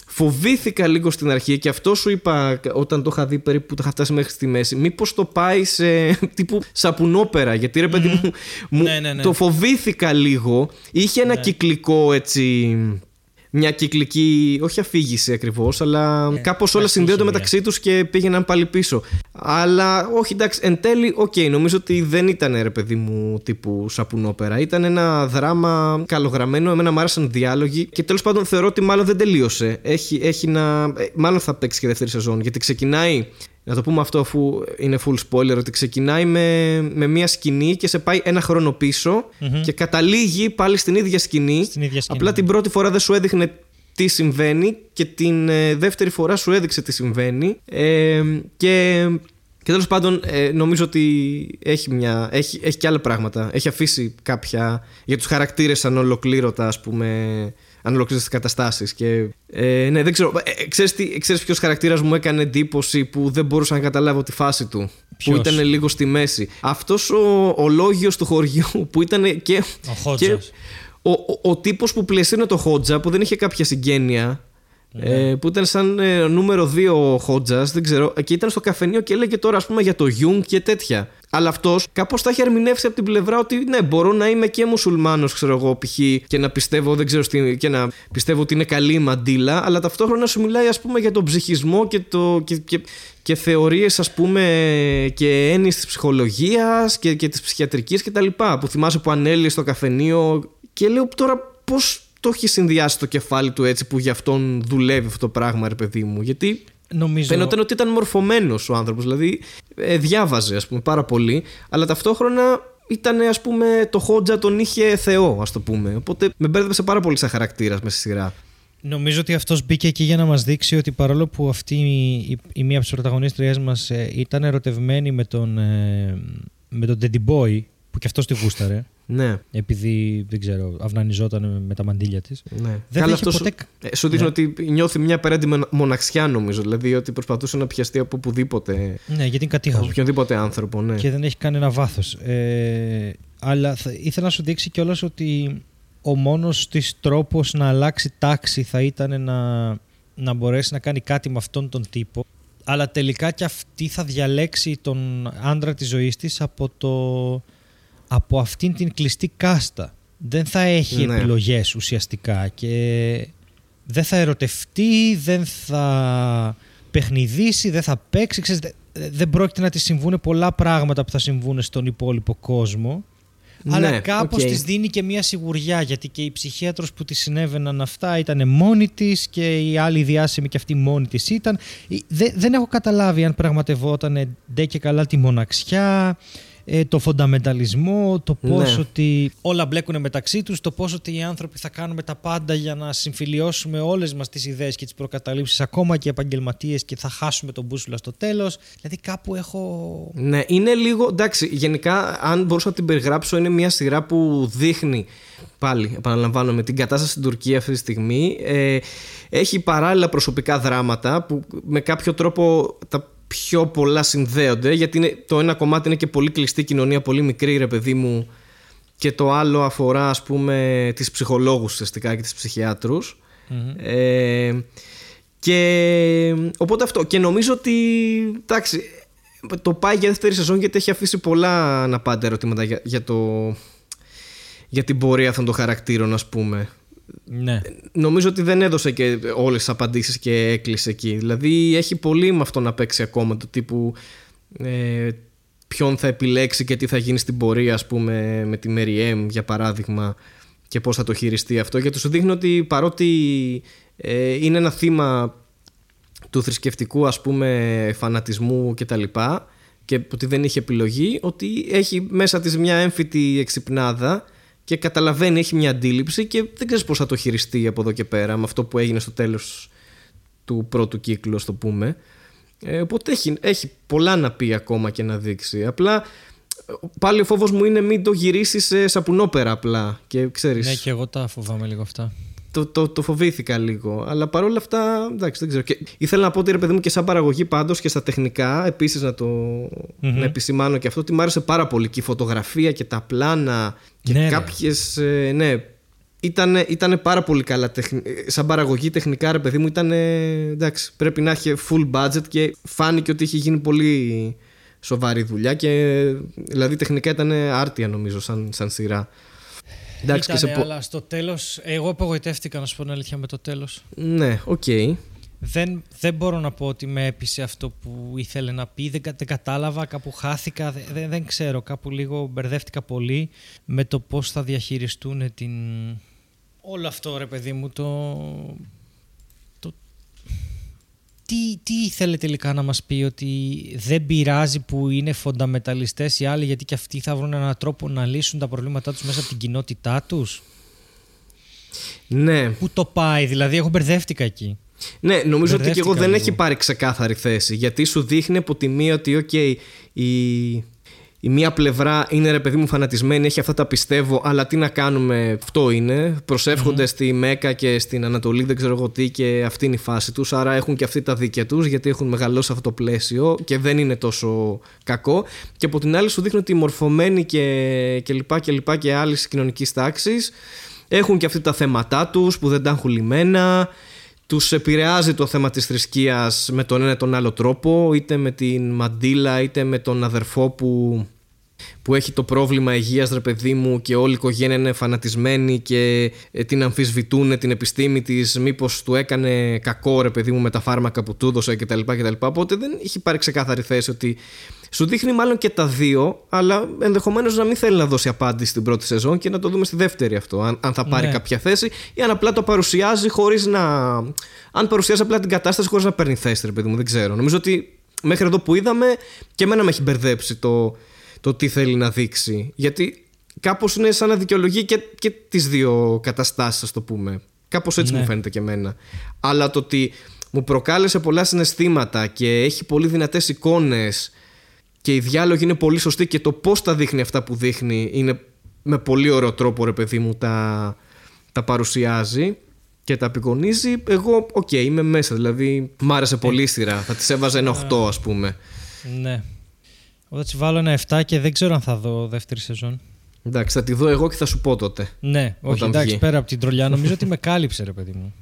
Φοβήθηκα λίγο στην αρχή και αυτό σου είπα όταν το είχα δει περίπου που το είχα φτάσει μέχρι στη μέση. Μήπως το πάει σε τύπου σαπουνόπερα. Γιατί ρε παιδί μου, μου Ναι, ναι, ναι. το φοβήθηκα λίγο. Είχε ένα κυκλικό έτσι. Μια κυκλική, όχι αφήγηση ακριβώς, αλλά Ναι, κάπως όλα συνδέονται μεταξύ τους και πήγαιναν πάλι πίσω. Αλλά όχι, εντάξει, εν τέλει, οκ, νομίζω ότι δεν ήταν ρε παιδί μου τύπου σαπουνόπερα. Ήταν ένα δράμα καλογραμμένο, εμένα μου άρεσαν διάλογοι και τέλος πάντων θεωρώ ότι μάλλον δεν τελείωσε. Έχει, έχει να. ε, Μάλλον θα παίξει και δεύτερη σεζόν γιατί ξεκινάει. Να το πούμε αυτό αφού είναι full spoiler ότι ξεκινάει με, με μια σκηνή και σε πάει ένα χρόνο πίσω και καταλήγει πάλι στην ίδια σκηνή. Στην ίδια σκηνή. Απλά την πρώτη φορά δεν σου έδειχνε τι συμβαίνει και την ε, δεύτερη φορά σου έδειξε τι συμβαίνει ε, και, και τέλος πάντων ε, νομίζω ότι έχει, μια, έχει, έχει και άλλα πράγματα έχει αφήσει κάποια για τους χαρακτήρες σαν ολοκλήρωτα ας πούμε αν ολοκλήρωσε τις καταστάσεις. Και ε, ναι, δεν ξέρω. Ε, ξέρεις, τι, ξέρεις ποιος χαρακτήρας μου έκανε εντύπωση που δεν μπορούσα να καταλάβω τη φάση του. Ποιος; Που ήταν λίγο στη μέση. Αυτός ο, ο λόγιος του χωριού που ήταν και. Ο Χότζας. και ο, ο, ο τύπος που πλαισίνε το Χότζα που δεν είχε κάποια συγγένεια. Ε, που ήταν σαν ε, νούμερο 2 ο Χότζας, δεν ξέρω, και ήταν στο καφενείο και έλεγε τώρα, ας πούμε, για τον Γιουνγκ και τέτοια. Αλλά αυτός κάπως τα έχει ερμηνεύσει από την πλευρά ότι ναι, μπορώ να είμαι και μουσουλμάνος, ξέρω εγώ, π.χ. και να πιστεύω, δεν ξέρω, στη, και να πιστεύω ότι είναι καλή η μαντίλα, αλλά ταυτόχρονα σου μιλάει, ας πούμε, για τον ψυχισμό και, το, και, και, και θεωρίες, ας πούμε, και έννοιες της ψυχολογίας και, και της ψυχιατρικής κτλ. Που θυμάσαι που ανέλυε στο καφενείο. Και λέω τώρα πώς το έχει συνδυάσει το κεφάλι του έτσι που γι' αυτόν δουλεύει αυτό το πράγμα, ρε παιδί μου. Γιατί Νομίζω... φαινόταν ότι ήταν μορφωμένος ο άνθρωπος. Δηλαδή ε, διάβαζε, ας πούμε, πάρα πολύ, αλλά ταυτόχρονα ήταν, ας πούμε, το Χότζα τον είχε Θεό, ας το πούμε. Οπότε με μπέρδεψε πάρα πολύ σαν χαρακτήρας με στη σειρά. Νομίζω ότι αυτός μπήκε εκεί για να μας δείξει ότι παρόλο που αυτή η, η, η μία από τις πρωταγωνίστριές μας ε, ήταν ερωτευμένη με τον, ε, με τον Teddy Boy, που και αυτός τη γούσταρε, Ναι, επειδή, δεν ξέρω, αυνανιζόταν με τα μαντίλια της. ναι. Δεν Καλά, θα είχε αυτός ποτέ... σου, ε, σου δείχνει ότι νιώθει μια απέραντη μονα- μοναξιά, νομίζω. Δηλαδή ότι προσπαθούσε να πιαστεί από οπουδήποτε. Ναι, γιατί είναι Από κατήχαζο. οποιονδήποτε άνθρωπο, ναι. και δεν έχει κανένα βάθος. Ε, αλλά θα, ήθελα να σου δείξει κιόλας ότι ο μόνος της τρόπος να αλλάξει τάξη θα ήταν να, να μπορέσει να κάνει κάτι με αυτόν τον τύπο αλλά τελικά και αυτή θα διαλέξει τον άντρα της ζωής της από, το, από αυτήν την κλειστή κάστα. Δεν θα έχει Ναι. επιλογές ουσιαστικά και δεν θα ερωτευτεί, δεν θα παιχνιδίσει, δεν θα παίξει. Ξέρεις, δε- δεν πρόκειται να τη συμβούν πολλά πράγματα που θα συμβούν στον υπόλοιπο κόσμο. αλλά Ναι, κάπως οκ. της δίνει και μια σιγουριά γιατί και η ψυχίατρος που της συνέβαιναν αυτά ήταν μόνη της και η άλλη διάσημη και αυτή μόνη της ήταν. Ε, δε- δεν έχω καταλάβει αν πραγματευόταν ντε και καλά τη μοναξιά, ε, το φονταμενταλισμό, το πώς Ναι. ότι όλα μπλέκουν μεταξύ τους, το πώς ότι οι άνθρωποι θα κάνουμε τα πάντα για να συμφιλιώσουμε όλες μας τις ιδέες και τις προκαταλήψεις ακόμα και επαγγελματίες και θα χάσουμε τον μπούσουλα στο τέλος. Δηλαδή κάπου έχω... Ναι, είναι λίγο. Εντάξει, γενικά, αν μπορούσα να την περιγράψω, είναι μια σειρά που δείχνει. Πάλι, επαναλαμβάνω, με την κατάσταση στην Τουρκία αυτή τη στιγμή. Ε, έχει παράλληλα προσωπικά δράματα που με κάποιο τρόπο τα πιο πολλά συνδέονται. Γιατί είναι, το ένα κομμάτι είναι και πολύ κλειστή κοινωνία, πολύ μικρή, ρε παιδί μου. Και το άλλο αφορά, ας πούμε, τις ψυχολόγους ουσιαστικά και τις ψυχιάτρους. Ε, και οπότε αυτό. Και νομίζω ότι. Εντάξει, το πάει για δεύτερη σεζόν γιατί έχει αφήσει πολλά αναπάντα ερωτήματα για, για, το, για την πορεία αυτών των χαρακτήρων, ας πούμε. Ναι. Νομίζω ότι δεν έδωσε και όλες τις απαντήσεις και έκλεισε εκεί. Δηλαδή έχει πολύ με αυτό να παίξει ακόμα το τύπου ε, ποιον θα επιλέξει και τι θα γίνει στην πορεία ας πούμε με τη Mary για παράδειγμα και πώς θα το χειριστεί αυτό γιατί σου δείχνει ότι παρότι ε, είναι ένα θύμα του θρησκευτικού ας πούμε φανατισμού και τα λοιπά και ότι δεν είχε επιλογή ότι έχει μέσα της μια έμφυτη εξυπνάδα και καταλαβαίνει, έχει μια αντίληψη και δεν ξέρεις πώς θα το χειριστεί από εδώ και πέρα με αυτό που έγινε στο τέλος του πρώτου κύκλου, το πούμε. Ε, οπότε έχει, έχει πολλά να πει ακόμα και να δείξει. Απλά πάλι ο φόβος μου είναι μην το γυρίσεις σε σαπουνόπερα απλά. Και ξέρεις, ναι, και εγώ τα φοβάμαι λίγο αυτά το, το, το φοβήθηκα λίγο. Αλλά παρόλα αυτά, εντάξει, δεν ξέρω. Και ήθελα να πω ότι ρε παιδί μου και σαν παραγωγή πάντως και στα τεχνικά, επίσης να το να επισημάνω και αυτό, ότι μου άρεσε πάρα πολύ και η φωτογραφία και τα πλάνα και ναι, κάποιες. Ε, ναι, ήταν, ήτανε πάρα πολύ καλά σαν παραγωγή τεχνικά ρε παιδί μου ήταν εντάξει πρέπει να έχει full budget και φάνηκε ότι είχε γίνει πολύ σοβαρή δουλειά και δηλαδή τεχνικά ήταν άρτια νομίζω σαν, σαν σειρά Εντάξει, Ήτανε, σε... αλλά στο τέλος. Εγώ απογοητεύτηκα να σου πω την αλήθεια με το τέλος. Ναι, OK. Okay. Δεν, δεν μπορώ να πω ότι με έπεισε αυτό που ήθελε να πει. Δεν, δεν κατάλαβα, κάπου χάθηκα. Δεν, δεν ξέρω, κάπου λίγο μπερδεύτηκα πολύ με το πώς θα διαχειριστούν την... Όλο αυτό ρε παιδί μου το, τι, τι ήθελε τελικά να μας πει ότι δεν πειράζει που είναι φονταμεταλιστές οι άλλοι γιατί και αυτοί θα βρουν έναν τρόπο να λύσουν τα προβλήματά τους μέσα από την κοινότητά τους; Ναι. Πού το πάει, δηλαδή εγώ μπερδεύτηκα εκεί. Ναι, νομίζω ότι και εγώ δεν έχει πάρει ξεκάθαρη θέση γιατί σου δείχνει από τη μία ότι okay, η η μία πλευρά είναι ρε παιδί μου φανατισμένη, έχει αυτά τα πιστεύω, αλλά τι να κάνουμε, αυτό είναι. Προσεύχονται στη Μέκα και στην Ανατολή, δεν ξέρω εγώ τι, και αυτή είναι η φάση τους. Άρα έχουν και αυτοί τα δίκαια τους, γιατί έχουν μεγαλώσει αυτό το πλαίσιο και δεν είναι τόσο κακό. Και από την άλλη σου δείχνει ότι οι μορφωμένοι και, και λοιπά και λοιπά και άλλης κοινωνικής τάξης έχουν και αυτοί τα θέματα τους που δεν τα έχουν λυμμένα. Τους επηρεάζει το θέμα της θρησκείας με τον ένα τον άλλο τρόπο, είτε με την Μαντίλα, είτε με τον αδερφό που που έχει το πρόβλημα υγείας ρε παιδί μου και όλη η οικογένεια είναι φανατισμένη και ε, την αμφισβητούν την επιστήμη της μήπως του έκανε κακό ρε παιδί μου με τα φάρμακα που του έδωσε κτλ. κτλ. Οπότε δεν έχει πάρει ξεκάθαρη θέση ότι σου δείχνει μάλλον και τα δύο, αλλά ενδεχομένως να μην θέλει να δώσει απάντηση στην πρώτη σεζόν και να το δούμε στη δεύτερη αυτό. Αν, αν θα πάρει ναι. κάποια θέση ή αν απλά το παρουσιάζει χωρίς να. Αν παρουσιάζει απλά την κατάσταση χωρίς να παίρνει θέση, ρε παιδί μου, δεν ξέρω. Νομίζω ότι μέχρι εδώ που είδαμε και εμένα με έχει μπερδέψει το, το τι θέλει να δείξει. Γιατί κάπως είναι σαν να δικαιολογεί και, και τις δύο καταστάσεις, ας το πούμε. Κάπως έτσι ναι. μου φαίνεται και εμένα. Αλλά το ότι μου προκάλεσε πολλά συναισθήματα και έχει πολύ δυνατές εικόνες και η διάλογη είναι πολύ σωστή και το πώς τα δείχνει αυτά που δείχνει είναι με πολύ ωραίο τρόπο ρε παιδί μου τα, τα παρουσιάζει και τα απεικονίζει εγώ OK okay, είμαι μέσα δηλαδή μ' άρεσε πολύ η σειρά θα τη έβαζα ένα 8 ας πούμε ναι εγώ θα της βάλω ένα 7 και δεν ξέρω αν θα δω δεύτερη σεζόν. Εντάξει, θα τη δω εγώ και θα σου πω τότε. Ναι, όχι, εντάξει, πέρα από την τρολιά. Νομίζω ότι με κάλυψε, ρε παιδί μου.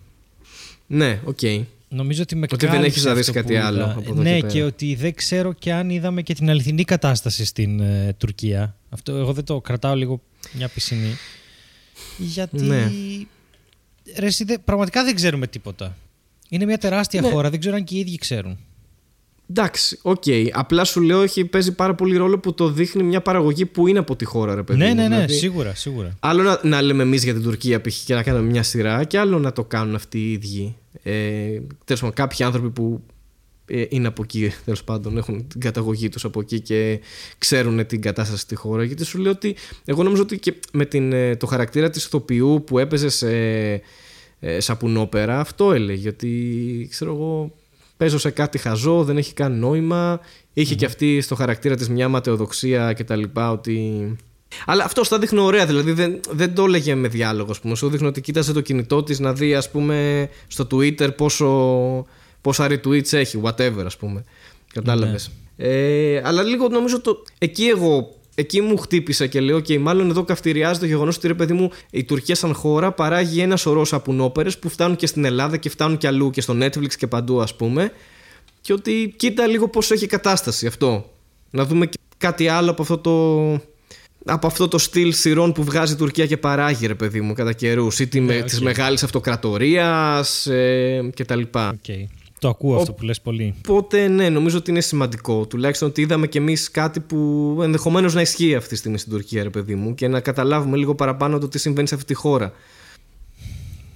Ναι, OK. Okay. Νομίζω ότι με ότι δεν έχεις να δεις κάτι άλλο. Από εδώ ναι, και, και, ότι δεν ξέρω και αν είδαμε και την αληθινή κατάσταση στην ε, Τουρκία. Αυτό εγώ δεν το κρατάω λίγο μια πισινή. Γιατί. Ναι. Ρε, πραγματικά δεν ξέρουμε τίποτα. Είναι μια τεράστια ναι. χώρα, δεν ξέρω αν και οι ίδιοι ξέρουν. Εντάξει, OK. Okay. Απλά σου λέω έχει παίζει πάρα πολύ ρόλο που το δείχνει μια παραγωγή που είναι από τη χώρα, ρε παιδί. Ναι, ναι, ναι, δηλαδή, σίγουρα, σίγουρα. Άλλο να, να λέμε εμείς για την Τουρκία π.χ. και να κάνουμε μια σειρά, και άλλο να το κάνουν αυτοί οι ίδιοι. Ε, Τέλος πάντων, κάποιοι άνθρωποι που ε, είναι από εκεί, τέλος πάντων, έχουν την καταγωγή τους από εκεί και ξέρουν την κατάσταση στη χώρα. Γιατί σου λέω ότι εγώ νομίζω ότι και με την, ε, το χαρακτήρα της ηθοποιού που έπαιζε σε ε, σαπουνόπερα, αυτό έλεγε. Ότι ξέρω εγώ παίζω σε κάτι χαζό, δεν έχει καν νόημα. Είχε και αυτή στο χαρακτήρα της μια ματαιοδοξία κτλ. Ότι. Αλλά αυτό τα δείχνει ωραία, δηλαδή δεν, δεν το έλεγε με διάλογο. Α πούμε. Σου δείχνει ότι κοίταζε το κινητό της να δει, ας πούμε, στο Twitter πόσο, πόσα retweets έχει, whatever, ας πούμε. Κατάλαβες. Ναι. Ε, αλλά λίγο νομίζω το. Εκεί εγώ εκεί μου χτύπησε και λέω: και μάλλον εδώ καυτηριάζει το γεγονός ότι ρε παιδί μου, η Τουρκία σαν χώρα παράγει ένα σωρό σαπουνόπερες που φτάνουν και στην Ελλάδα και φτάνουν και αλλού και στο Netflix και παντού, ας πούμε. Και ότι κοίτα λίγο πώς έχει κατάσταση αυτό. Να δούμε κάτι άλλο από αυτό το. από αυτό το στυλ σειρών που βγάζει η Τουρκία και παράγει, ρε παιδί μου, κατά καιρούς. Είτε Ναι, με οκ. τη μεγάλη αυτοκρατορίας ε, κτλ. Οκ. Το ακούω αυτό που λες πολύ. Οπότε, ναι, νομίζω ότι είναι σημαντικό. Τουλάχιστον ότι είδαμε κι εμείς κάτι που ενδεχομένως να ισχύει αυτή τη στιγμή στην Τουρκία, ρε παιδί μου, και να καταλάβουμε λίγο παραπάνω το τι συμβαίνει σε αυτή τη χώρα.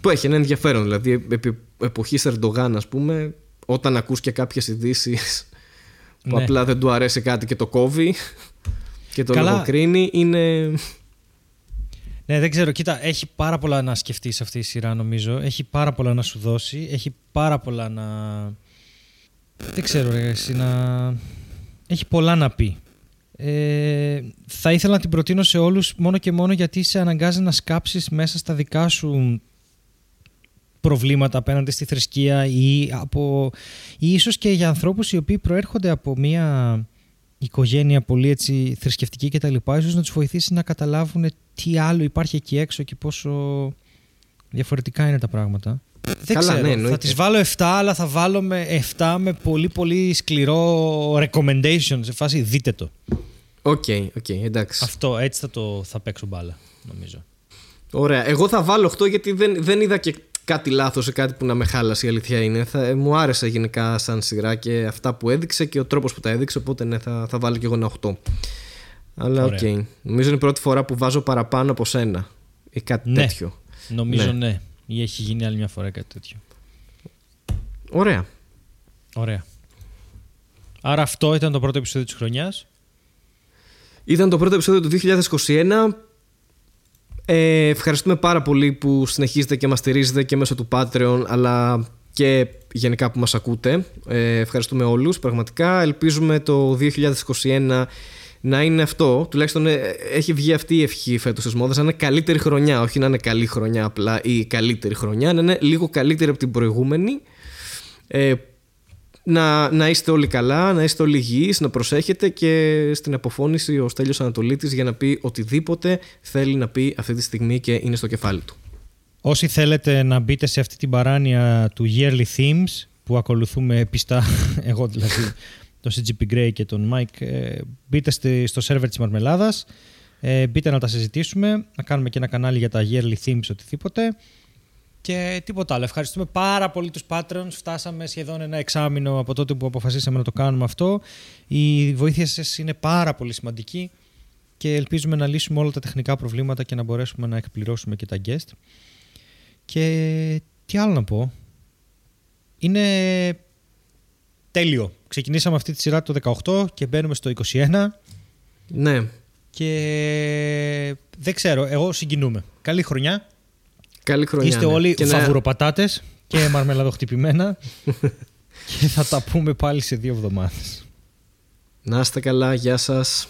Που έχει ένα ενδιαφέρον. Δηλαδή, επί εποχής Ερντογάν, ας πούμε, όταν ακούς και κάποιες ειδήσεις που Ναι. απλά δεν του αρέσει κάτι και το κόβει και το Καλά. λογοκρίνει, είναι. Ναι, δεν ξέρω. Κοίτα, έχει πάρα πολλά να σκεφτείς αυτή η σειρά, νομίζω. Έχει πάρα πολλά να σου δώσει. Έχει πάρα πολλά να. Δεν ξέρω, ρε, εσύ να. Έχει πολλά να πει. Ε, θα ήθελα να την προτείνω σε όλους μόνο και μόνο γιατί σε αναγκάζει να σκάψεις μέσα στα δικά σου προβλήματα απέναντι στη θρησκεία ή, από, ή ίσως και για ανθρώπους οι οποίοι προέρχονται από μια οικογένεια πολύ έτσι θρησκευτική και τα λοιπά, ίσως να τους βοηθήσει να καταλάβουν τι άλλο υπάρχει εκεί έξω και πόσο διαφορετικά είναι τα πράγματα. Δεν Καλά, ξέρω, ναι, θα εννοείται. τις βάλω 7 αλλά θα βάλω με 7 με πολύ πολύ σκληρό recommendation σε φάση δείτε το. OK, OK, εντάξει. Αυτό έτσι θα, το, θα παίξω μπάλα νομίζω. Ωραία. Εγώ θα βάλω 8 γιατί δεν, δεν είδα και κάτι λάθος σε κάτι που να με χάλασε. Η αλήθεια είναι. Θα, ε, μου άρεσε γενικά σαν σειρά και αυτά που έδειξε και ο τρόπος που τα έδειξε. Οπότε ναι, θα, θα βάλω κι εγώ ένα 8. Αλλά οκ. Ωραία. Νομίζω είναι η πρώτη φορά που βάζω παραπάνω από σένα. Ή κάτι Ναι. τέτοιο. Νομίζω Ναι. ναι. Ή έχει γίνει άλλη μια φορά κάτι τέτοιο. Ωραία. Ωραία. Άρα αυτό ήταν το πρώτο επεισόδιο της χρονιάς. Ήταν το πρώτο επεισόδιο του 2021. Ε, ευχαριστούμε πάρα πολύ που συνεχίζετε και μας στηρίζετε και μέσω του Patreon αλλά και γενικά που μας ακούτε. Ε, ευχαριστούμε όλους πραγματικά. Ελπίζουμε το 2021 να είναι αυτό. Τουλάχιστον ε, έχει βγει αυτή η ευχή φέτος της μόδας. Να είναι καλύτερη χρονιά. Όχι να είναι καλή χρονιά απλά ή καλύτερη χρονιά. Να είναι λίγο καλύτερη από την προηγούμενη. Ε, να, να είστε όλοι καλά, να είστε όλοι υγιείς, να προσέχετε και στην αποφώνηση ο Στέλιος Ανατολίτης για να πει οτιδήποτε θέλει να πει αυτή τη στιγμή και είναι στο κεφάλι του. Όσοι θέλετε να μπείτε σε αυτή την παράνοια του Yearly Themes που ακολουθούμε πιστά, εγώ δηλαδή, τον CGP Grey και τον Mike, ε, μπείτε στη- στο σερβερ της Μαρμελάδας, ε, μπείτε να τα συζητήσουμε, να κάνουμε και ένα κανάλι για τα Yearly Themes, οτιδήποτε. Και τίποτα άλλο. Ευχαριστούμε πάρα πολύ τους Patreons. Φτάσαμε σχεδόν ένα εξάμεινο από τότε που αποφασίσαμε να το κάνουμε αυτό. Η βοήθεια σας είναι πάρα πολύ σημαντική και ελπίζουμε να λύσουμε όλα τα τεχνικά προβλήματα και να μπορέσουμε να εκπληρώσουμε και τα guest. Και τι άλλο να πω. Είναι τέλειο. Ξεκινήσαμε αυτή τη σειρά το 18 και μπαίνουμε στο 21 Ναι, και δεν ξέρω, εγώ συγκινούμαι. Καλή χρονιά. Καλή χρονιά. Είστε ναι. όλοι Και να- φαβουροπατάτες και μαρμελαδοχτυπημένα και θα τα πούμε πάλι σε δύο εβδομάδες. να είστε καλά, γεια σας.